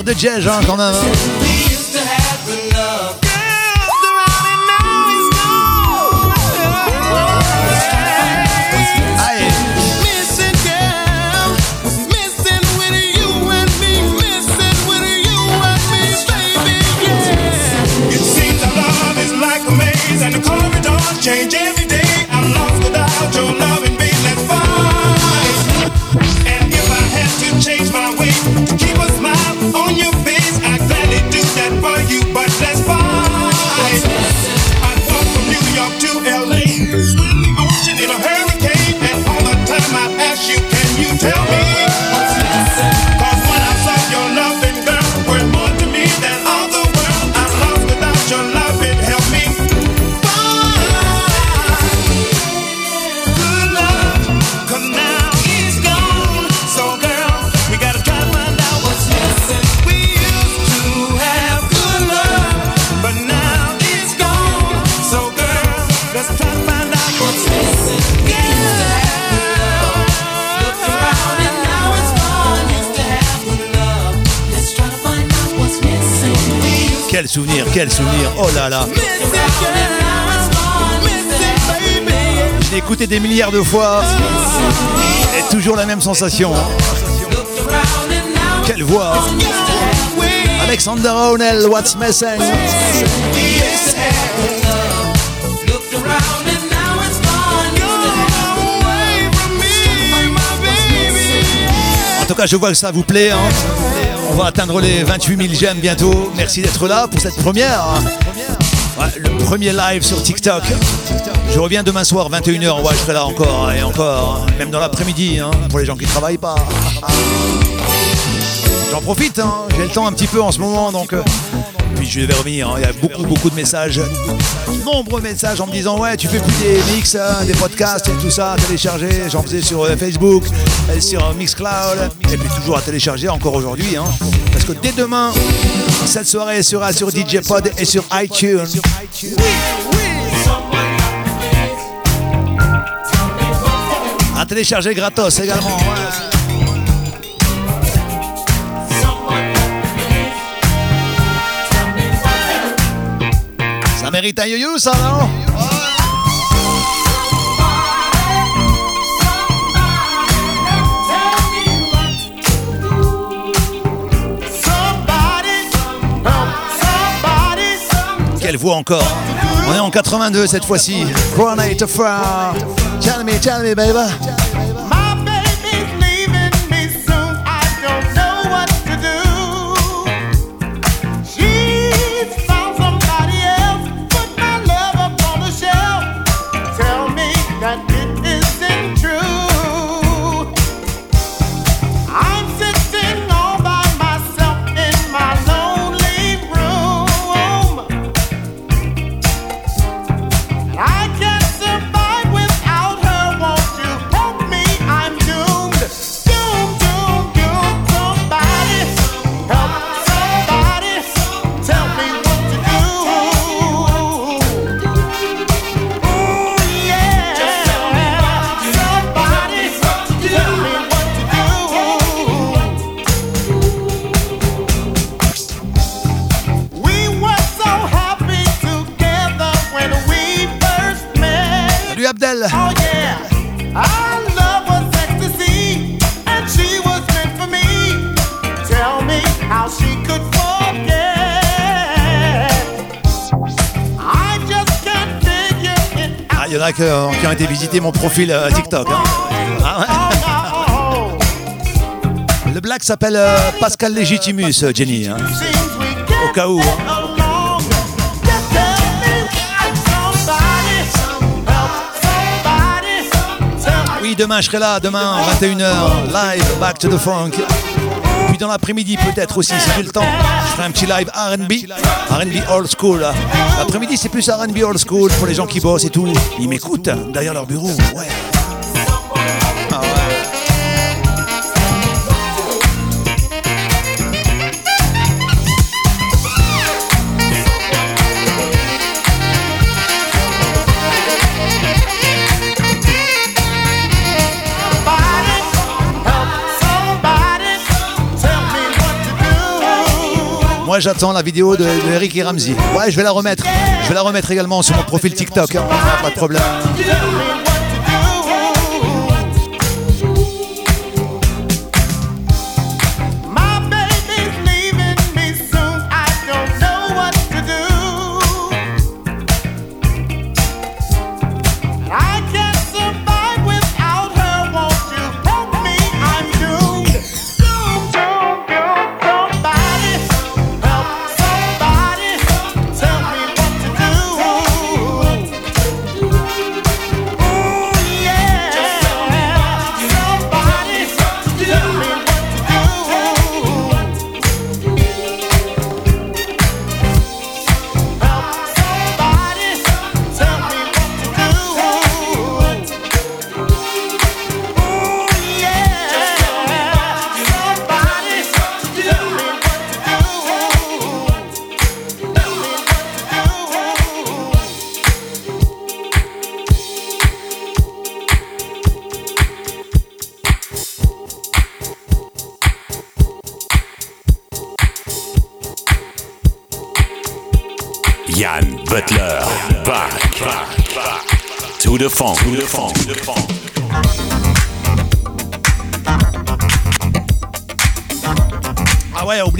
De Diège, hein, quand même. Hein. Quel souvenir. Oh là là. Je l'ai écouté des milliards de fois. Et toujours la même sensation. Quelle voix. Alexander O'Neill, What's Missing? En tout cas, je vois que ça vous plaît. hein. On va atteindre les 28 000 j'aime bientôt. Merci d'être là pour cette première. Ouais, le premier live sur TikTok. Je reviens demain soir, 21h. Ouais, je serai là encore et encore. Même dans l'après-midi, hein, pour les gens qui travaillent pas. J'en profite, hein, j'ai le temps un petit peu en ce moment, donc. Euh, je vais revenir. hein. Il y a beaucoup, beaucoup de messages, nombreux messages en me disant ouais, tu fais plus des mix, hein, des podcasts et tout ça à télécharger. J'en faisais sur euh, Facebook, et sur euh, Mixcloud, et puis toujours à télécharger encore aujourd'hui, hein. parce que dès demain, cette soirée sera sur DJ Pod et sur iTunes. À télécharger gratos également. ouais. Un yo-yo, ça, non? Quelle voix encore On est en 82 cette fois-ci. Tell me, tell me, baby. Euh, qui ont été visiter mon profil euh, TikTok. hein. Ah. Le black s'appelle euh, Pascal Légitimus, euh, Jenny. hein. Au cas où. hein. Oui, demain je serai là, demain 21h, live, back to the funk. Puis dans l'après-midi peut-être aussi, si j'ai le temps, ferai un petit live RB, RB old school. L'après-midi c'est plus RB old school pour les gens qui bossent et tout. Ils m'écoutent derrière leur bureau, ouais. J'attends la vidéo de, Eric et Ramsey. Ouais, je vais la remettre. Je vais la remettre également sur mon profil TikTok. hein. Pas de problème.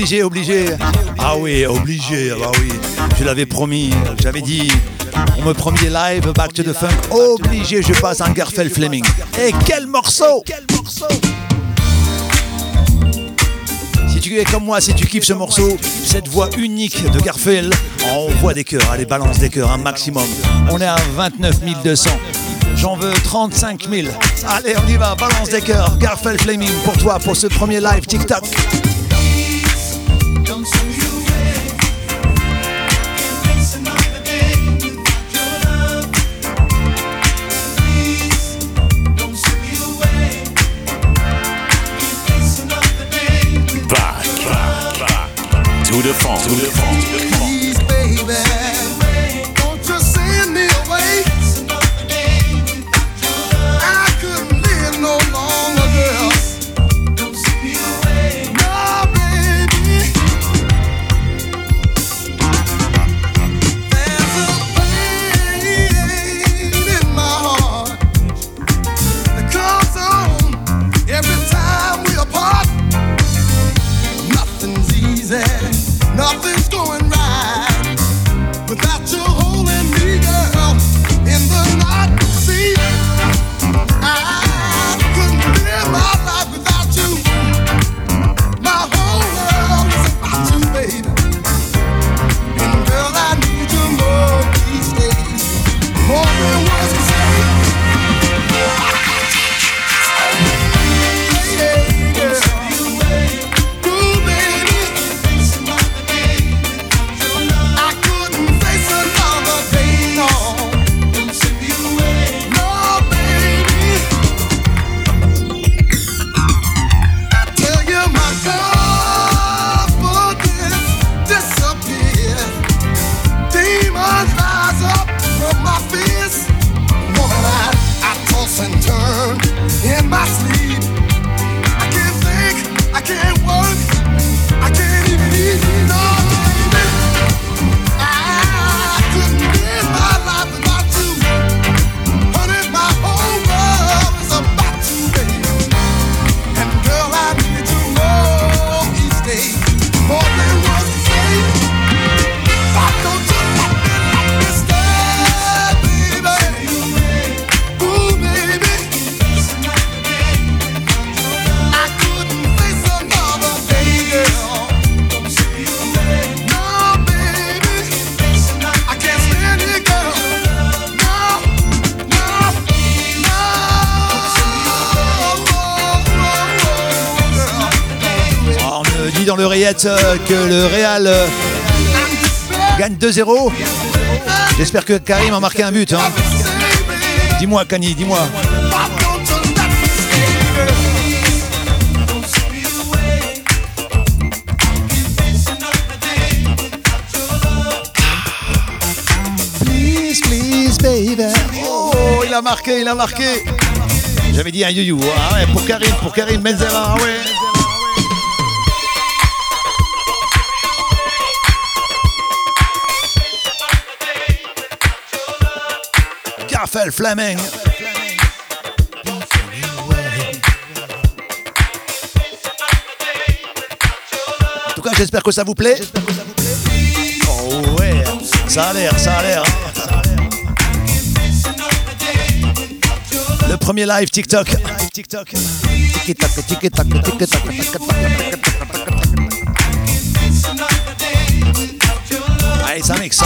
Obligé, obligé. Ah oui, obligé. Ah bah oui, je l'avais promis. J'avais dit, on me promet live Back to the Funk. Obligé, je passe un Garfel Fleming. Et quel morceau Si tu es comme moi, si tu kiffes ce morceau, cette voix unique de Garfel, on voit des cœurs, allez, balance des cœurs, un maximum. On est à 29 200. J'en veux 35 000. Allez, on y va, balance des cœurs. Garfel Fleming pour toi, pour ce premier live TikTok. To the funk. To the funk. Euh, que le Real euh, gagne 2-0. J'espère que Karim a marqué un but. hein. Dis-moi, Kani, dis-moi. Oh, il a marqué, il a marqué. J'avais dit un you Ah pour Karim, pour Karim Benzema. Ah ouais. Fleming. En tout cas, j'espère que ça vous plaît. Oh ouais, ça a l'air, ça a l'air. Le premier live TikTok. TikTok. Allez, ça mixe.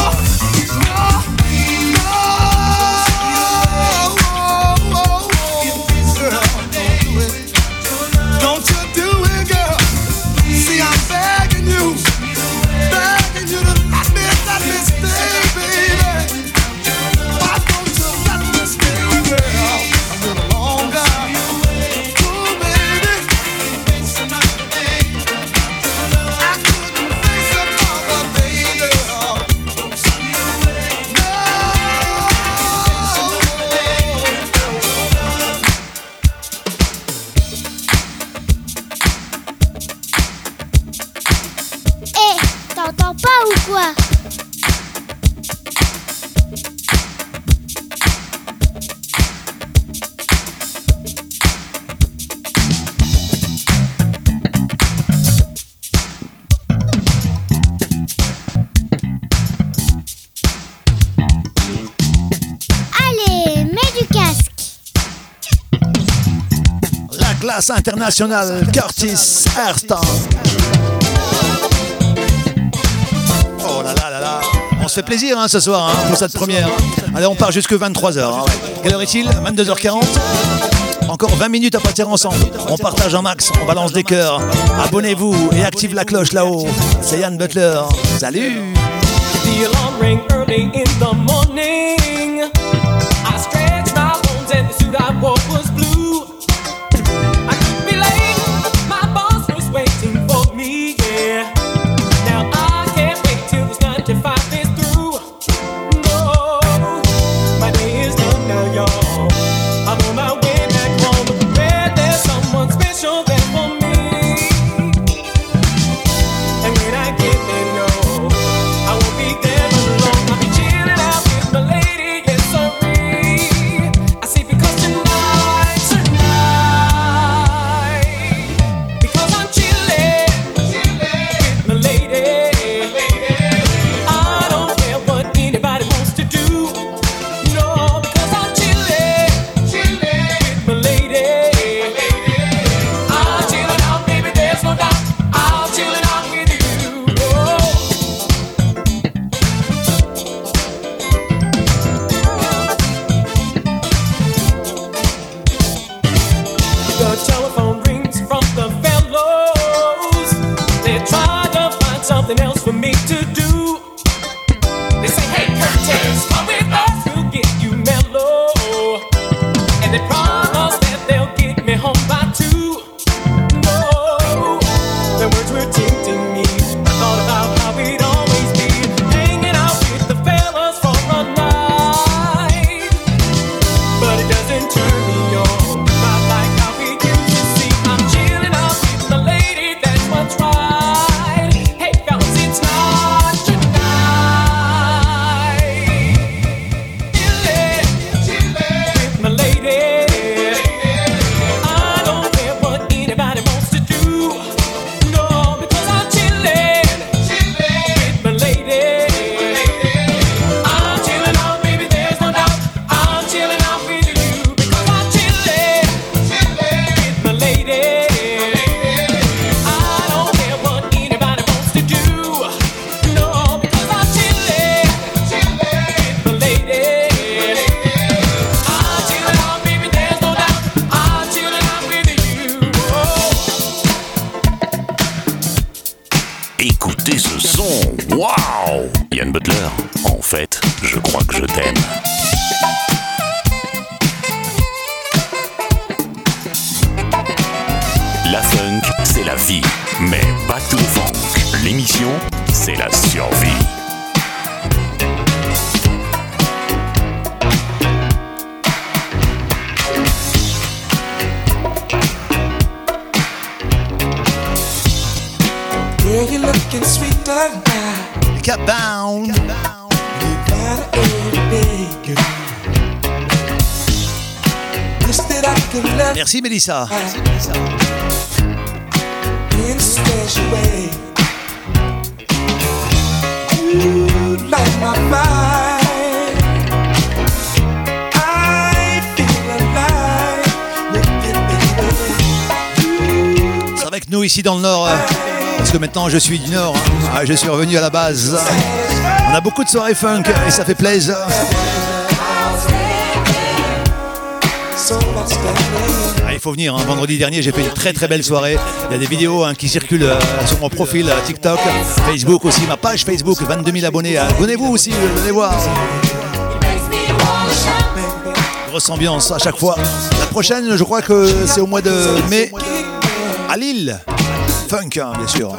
classe internationale, Curtis Ayrton. Oh là là là là. On se fait plaisir hein, ce soir hein, pour cette première. Allez, on part jusque 23h. Hein, Quelle heure est-il? 22h40 encore 20 minutes à partir ensemble. On partage un max, on balance des cœurs. Abonnez-vous et active la cloche là-haut. C'est Yann Butler. Salut C'est avec nous ici dans le Nord, parce que maintenant je suis du Nord, hein. ah, je suis revenu à la base. On a beaucoup de soirées funk et ça fait plaisir faut venir. Hein. Vendredi dernier, j'ai fait une très très belle soirée. Il y a des vidéos hein, qui circulent euh, sur mon profil euh, TikTok, Facebook aussi, ma page Facebook, 22 000 abonnés. Hein. Abonnez-vous aussi, euh, venez voir. Grosse ambiance à chaque fois. La prochaine, je crois que c'est au mois de mai à Lille. Funk, bien sûr.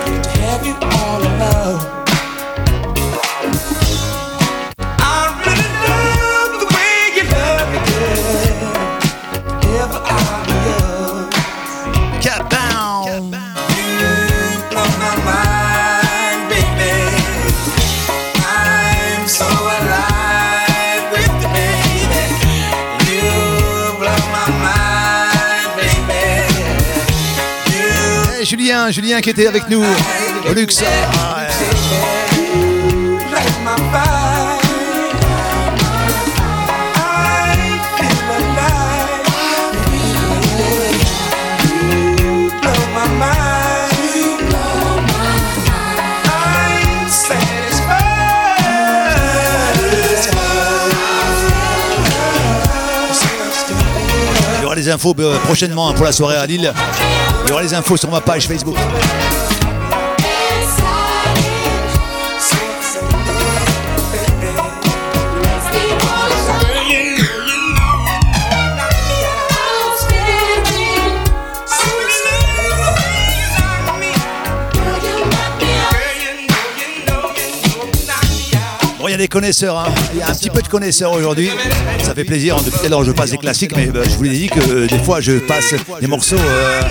Julien, qui était avec nous au luxe. Infos euh, prochainement hein, pour la soirée à Lille. Il y aura les infos sur ma page Facebook. Des connaisseurs, hein. un petit peu de connaisseurs aujourd'hui. Ça fait plaisir. Depuis je passe des classiques, mais bah, je vous l'ai dit que euh, des fois, je passe des morceaux, euh,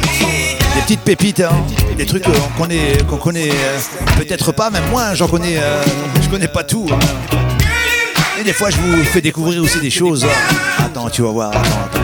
des petites pépites, hein. des trucs euh, qu'on connaît, qu'on connaît euh, peut-être pas, même moi, j'en connais, euh, je connais pas tout. hein. Et des fois, je vous fais découvrir aussi des choses. Attends, tu vas voir. Attends, attends.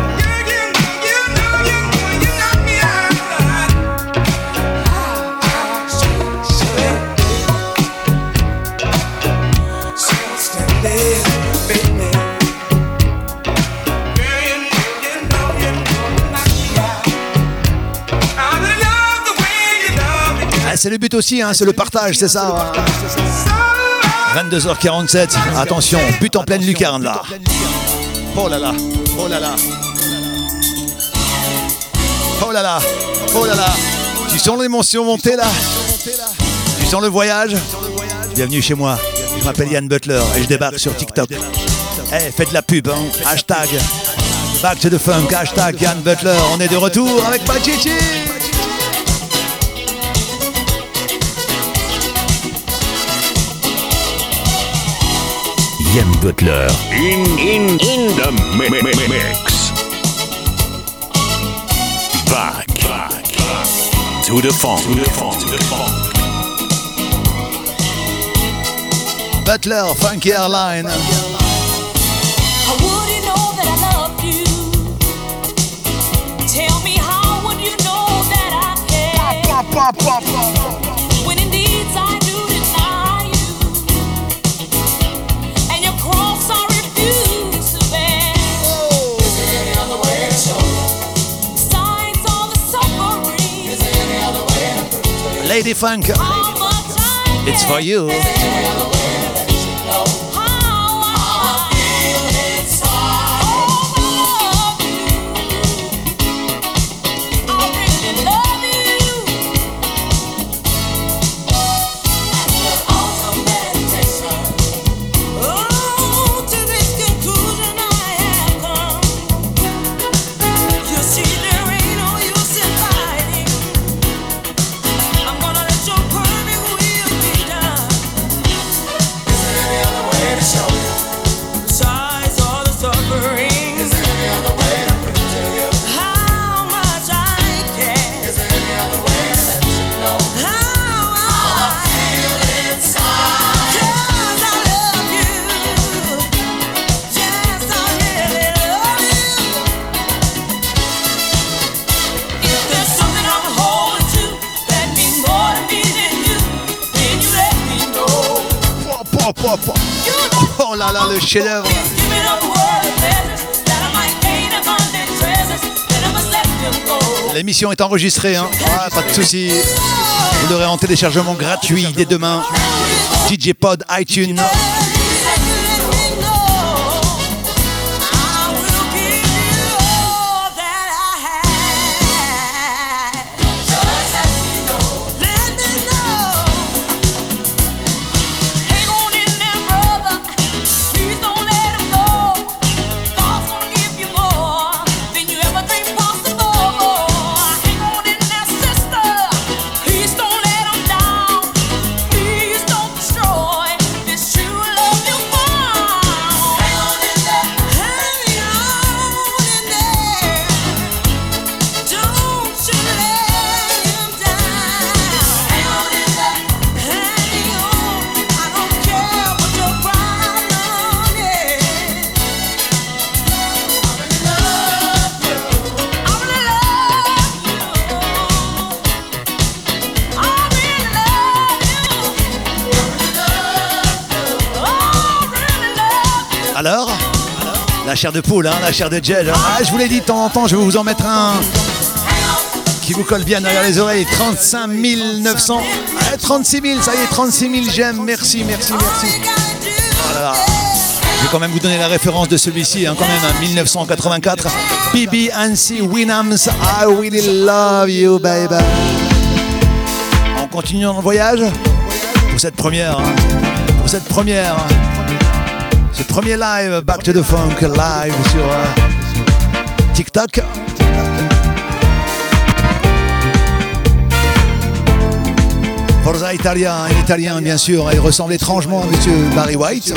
C'est le but aussi, hein, c'est le partage, c'est ça. 22h47, attention, but en pleine lucarne là. Oh là là, oh là là. Oh là là, oh là là. Tu sens l'émotion monter là? Tu sens le voyage? Bienvenue chez moi. Je m'appelle Yann Butler et je débarque sur TikTok. Eh, faites de la pub, hein. Hashtag Back to the Funk, hashtag Yann Butler. On est de retour avec Pachichi. Yann Butler in in in the mi- mi- mi- mix. Back, back to the funk. To the funk. To the funk. Butler, Funky Airline. I love you? Tell me how wouldn't know that I loved Lady Funk. How much I It's for you. L'émission est enregistrée, hein. Ah, pas de souci. Vous l'aurez en téléchargement gratuit dès demain. DJ Pod, iTunes. Chair de poule, hein, la chair de gel. Ah, je vous l'ai dit de temps en temps, je vais vous en mettre un qui vous colle bien derrière les oreilles. 35 900. Ah, 36 000, ça y est, 36 000 j'aime. Merci, merci, merci. Je vais quand même vous donner la référence de celui-ci, hein, quand même, hein, 1984. Bibi Winams, I really love you, baby. On continue le voyage pour cette première, hein. pour cette première, premier live Back to the Funk live sur euh, TikTok. Forza Italia, un italien bien sûr, il ressemble étrangement à monsieur Barry White.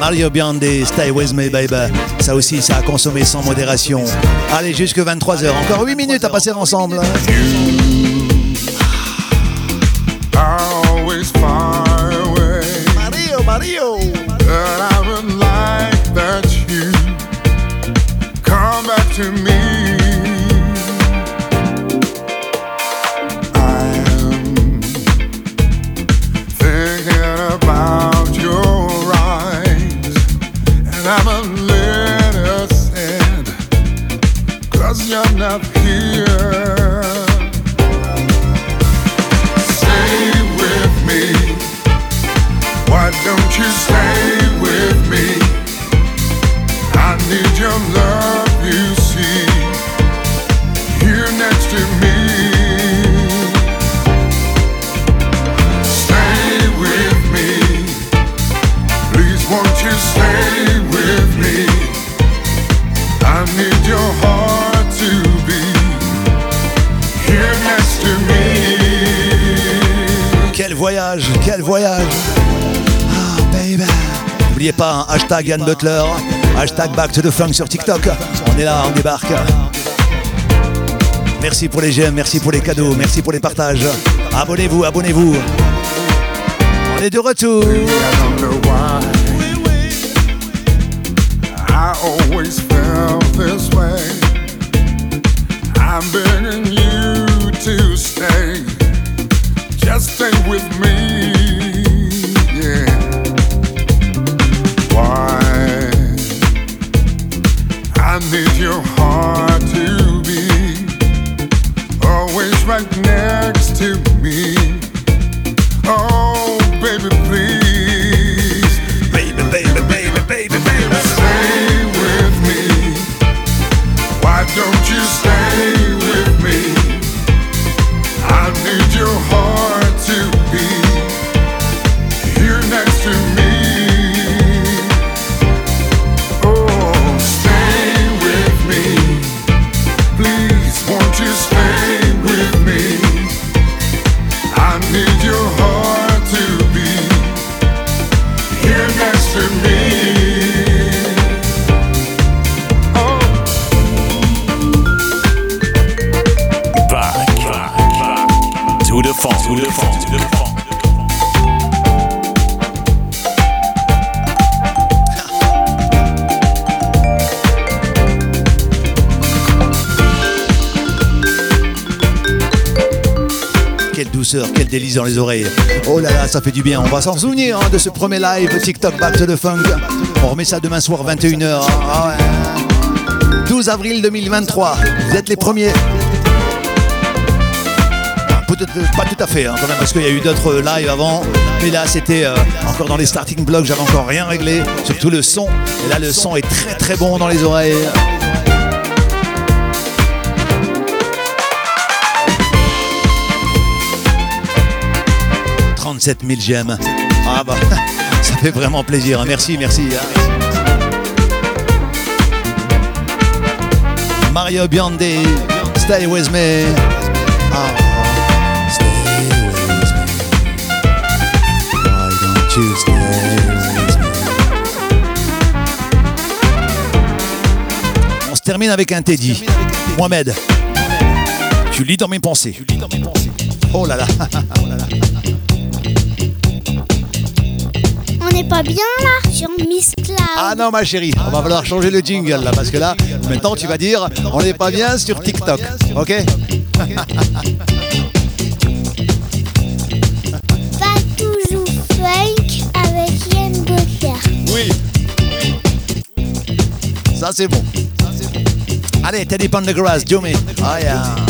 Mario Biondi, Stay With Me Baby. Ça aussi, ça a consommé sans modération. Allez, jusque 23h. Encore 8 minutes à passer ensemble. always hashtag Yann Butler, hashtag Back to the Funk sur TikTok. On est là, on débarque. Merci pour les j'aime, merci pour les cadeaux, merci pour les partages. Abonnez-vous, abonnez-vous. On est de retour. I'm begging you to stay. Just stay with me. I need your heart to be always right next to me. Délice dans les oreilles. Oh là là, ça fait du bien. On va s'en souvenir hein, de ce premier live TikTok to the Funk. On remet ça demain soir 21h. Ah ouais. 12 avril 2023. Vous êtes les premiers. Peut-être pas tout à fait hein, parce qu'il y a eu d'autres lives avant. Mais là c'était euh, encore dans les starting blocks, j'avais encore rien réglé. Surtout le son. Et là le son est très très bon dans les oreilles. 37 000 j'aime. Ah bah, ça fait vraiment plaisir. Merci, merci. Mario Biondi, stay with me. Ah, stay with me. Why don't you stay with me? On se termine avec un Teddy. Mohamed, tu lis dans mes pensées. Oh là là. Oh là là. N'est pas bien là sur Miss Cloud. Ah non ma chérie, on va falloir changer le jingle là parce que là maintenant tu vas dire on n'est pas bien sur TikTok, ok? Pas toujours funk avec Yann. Oui. Ça c'est bon. Allez, Teddy Pendergrass, me. Ah yeah.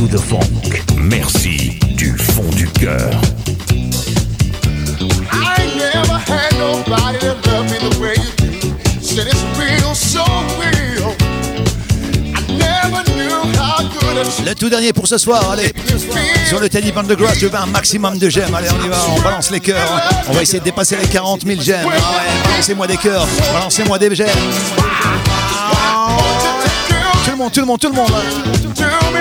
To the Funk. Merci du fond du cœur. I ain't never had nobody that loved me the way you do. Said it's real, so real. I never knew how good it Le tout dernier pour ce soir, allez. Sur le Teddy Pendergrass, je veux un maximum de j'aime. Allez, on y va, on balance les cœurs. hein. On va essayer de dépasser les 40 000 j'aime. Ah ouais, balancez-moi des cœurs, balancez-moi des j'aime. Tout le monde, tout le monde, tout le monde.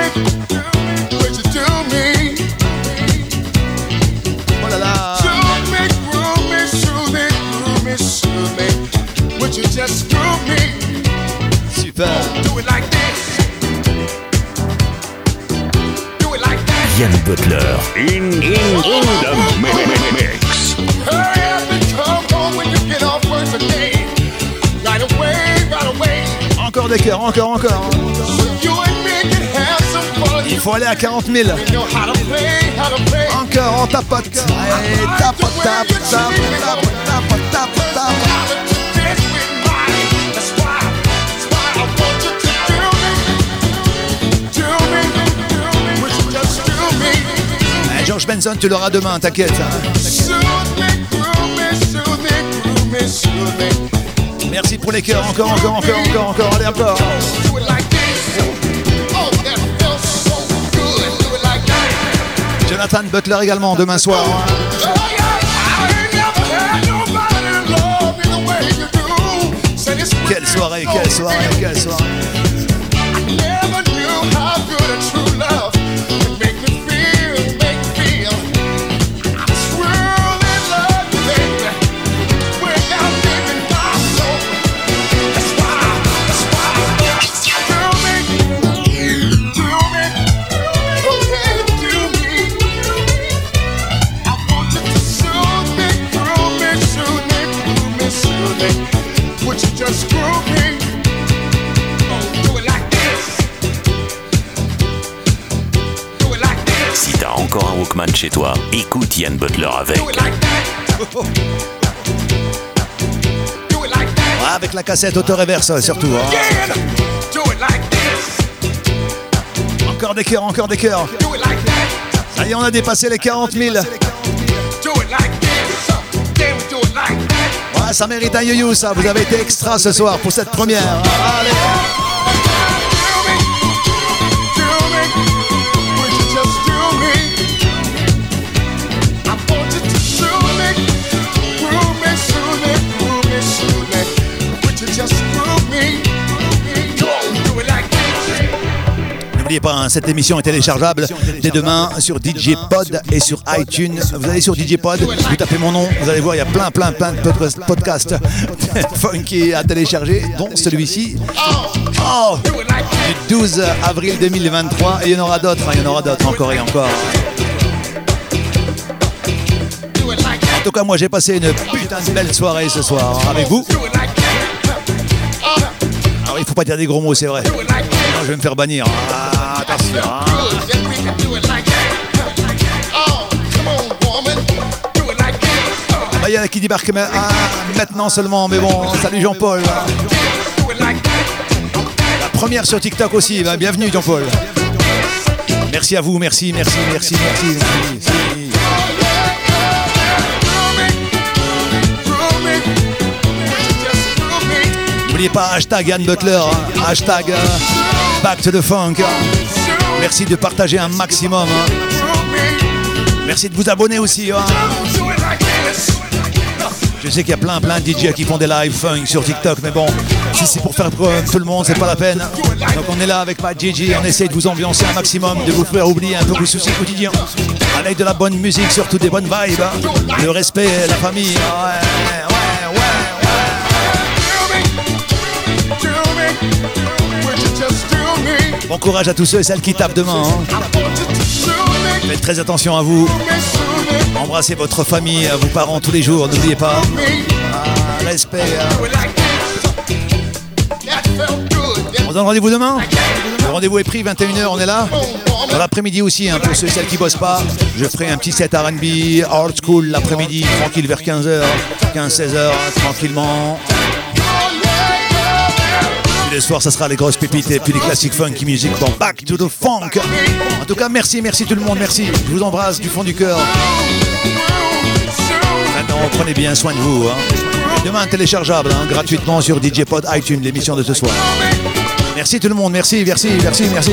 Oh là là. Super. Yann Butler. In, in, in the mi- mi- mi- mix. Hurry up and come home when you get off work today. Cœurs, encore, encore. Il faut aller à 40 000. You know how to play, how to play. Encore, on tapote. Allez, tapote, tape, tape, tape, tape, tape, tape. George Benson, tu l'auras demain, t'inquiète. Merci pour les cœurs, encore, encore, encore, encore, encore, allez encore. Jonathan Butler également demain soir. Quelle soirée, quelle soirée, quelle soirée. Encore un Walkman chez toi, écoute Yann Butler avec. Avec la cassette auto-reverse surtout. hein. Encore des cœurs, encore des cœurs. Ça y est, on a dépassé les 40 000. Do it like this. Then we do it like that. Ouais, ça mérite un yo-yo, ça. Vous avez été extra ce soir pour cette première. Allez. N'oubliez pas, hein, cette émission est téléchargeable dès demain sur DJ Pod et sur iTunes. Vous allez sur DJ Pod, vous tapez mon nom, vous allez voir, il y a plein, plein, plein de pod- podcasts funky à télécharger, dont celui-ci. Oh, du 12 avril 2023. Et il y en aura d'autres, hein, il y en aura d'autres encore et encore. En tout cas, moi j'ai passé une putain de belle soirée ce soir avec vous. Alors il faut pas dire des gros mots, c'est vrai. Sinon, je vais me faire bannir. Ah, attention. hein. Bah, Il y en a qui débarquent ah, maintenant seulement, mais bon, salut Jean-Paul. La première sur TikTok aussi, bah, bienvenue Jean-Paul. Merci à vous, merci, merci, merci, merci. N'oubliez pas hashtag Yann Butler, hein, hashtag euh, Back to the Funk. Merci de partager un maximum. hein. Merci de vous abonner aussi. hein. Je sais qu'il y a plein plein de DJ qui font des live funk sur TikTok, mais bon, si c'est pour faire preuve tout le monde, c'est pas la peine. Donc on est là avec Matt Gigi, on essaie de vous ambiancer un maximum, de vous faire oublier un peu vos soucis quotidiens. Avec de la bonne musique, surtout des bonnes vibes, hein. le respect, la famille. Bon courage à tous ceux et celles qui tapent demain. hein. Faites très attention à vous. Embrassez votre famille, vos parents tous les jours, n'oubliez pas. Ah, respect. hein. On donne rendez-vous demain? Le rendez-vous est pris, 21h, on est là. Dans l'après-midi aussi, hein, pour ceux et celles qui bossent pas, je ferai un petit set RB, old school l'après-midi, tranquille vers 15h, 15-16h, tranquillement. Puis le soir, ça sera les grosses pépites et puis les classiques funky music dans Back to the Funk. En tout cas, merci, merci tout le monde, merci. Je vous embrasse du fond du cœur. Maintenant, prenez bien soin de vous. hein. Demain, téléchargeable hein, gratuitement sur DJ Pod iTunes, l'émission de ce soir. Merci tout le monde, merci, merci, merci, merci.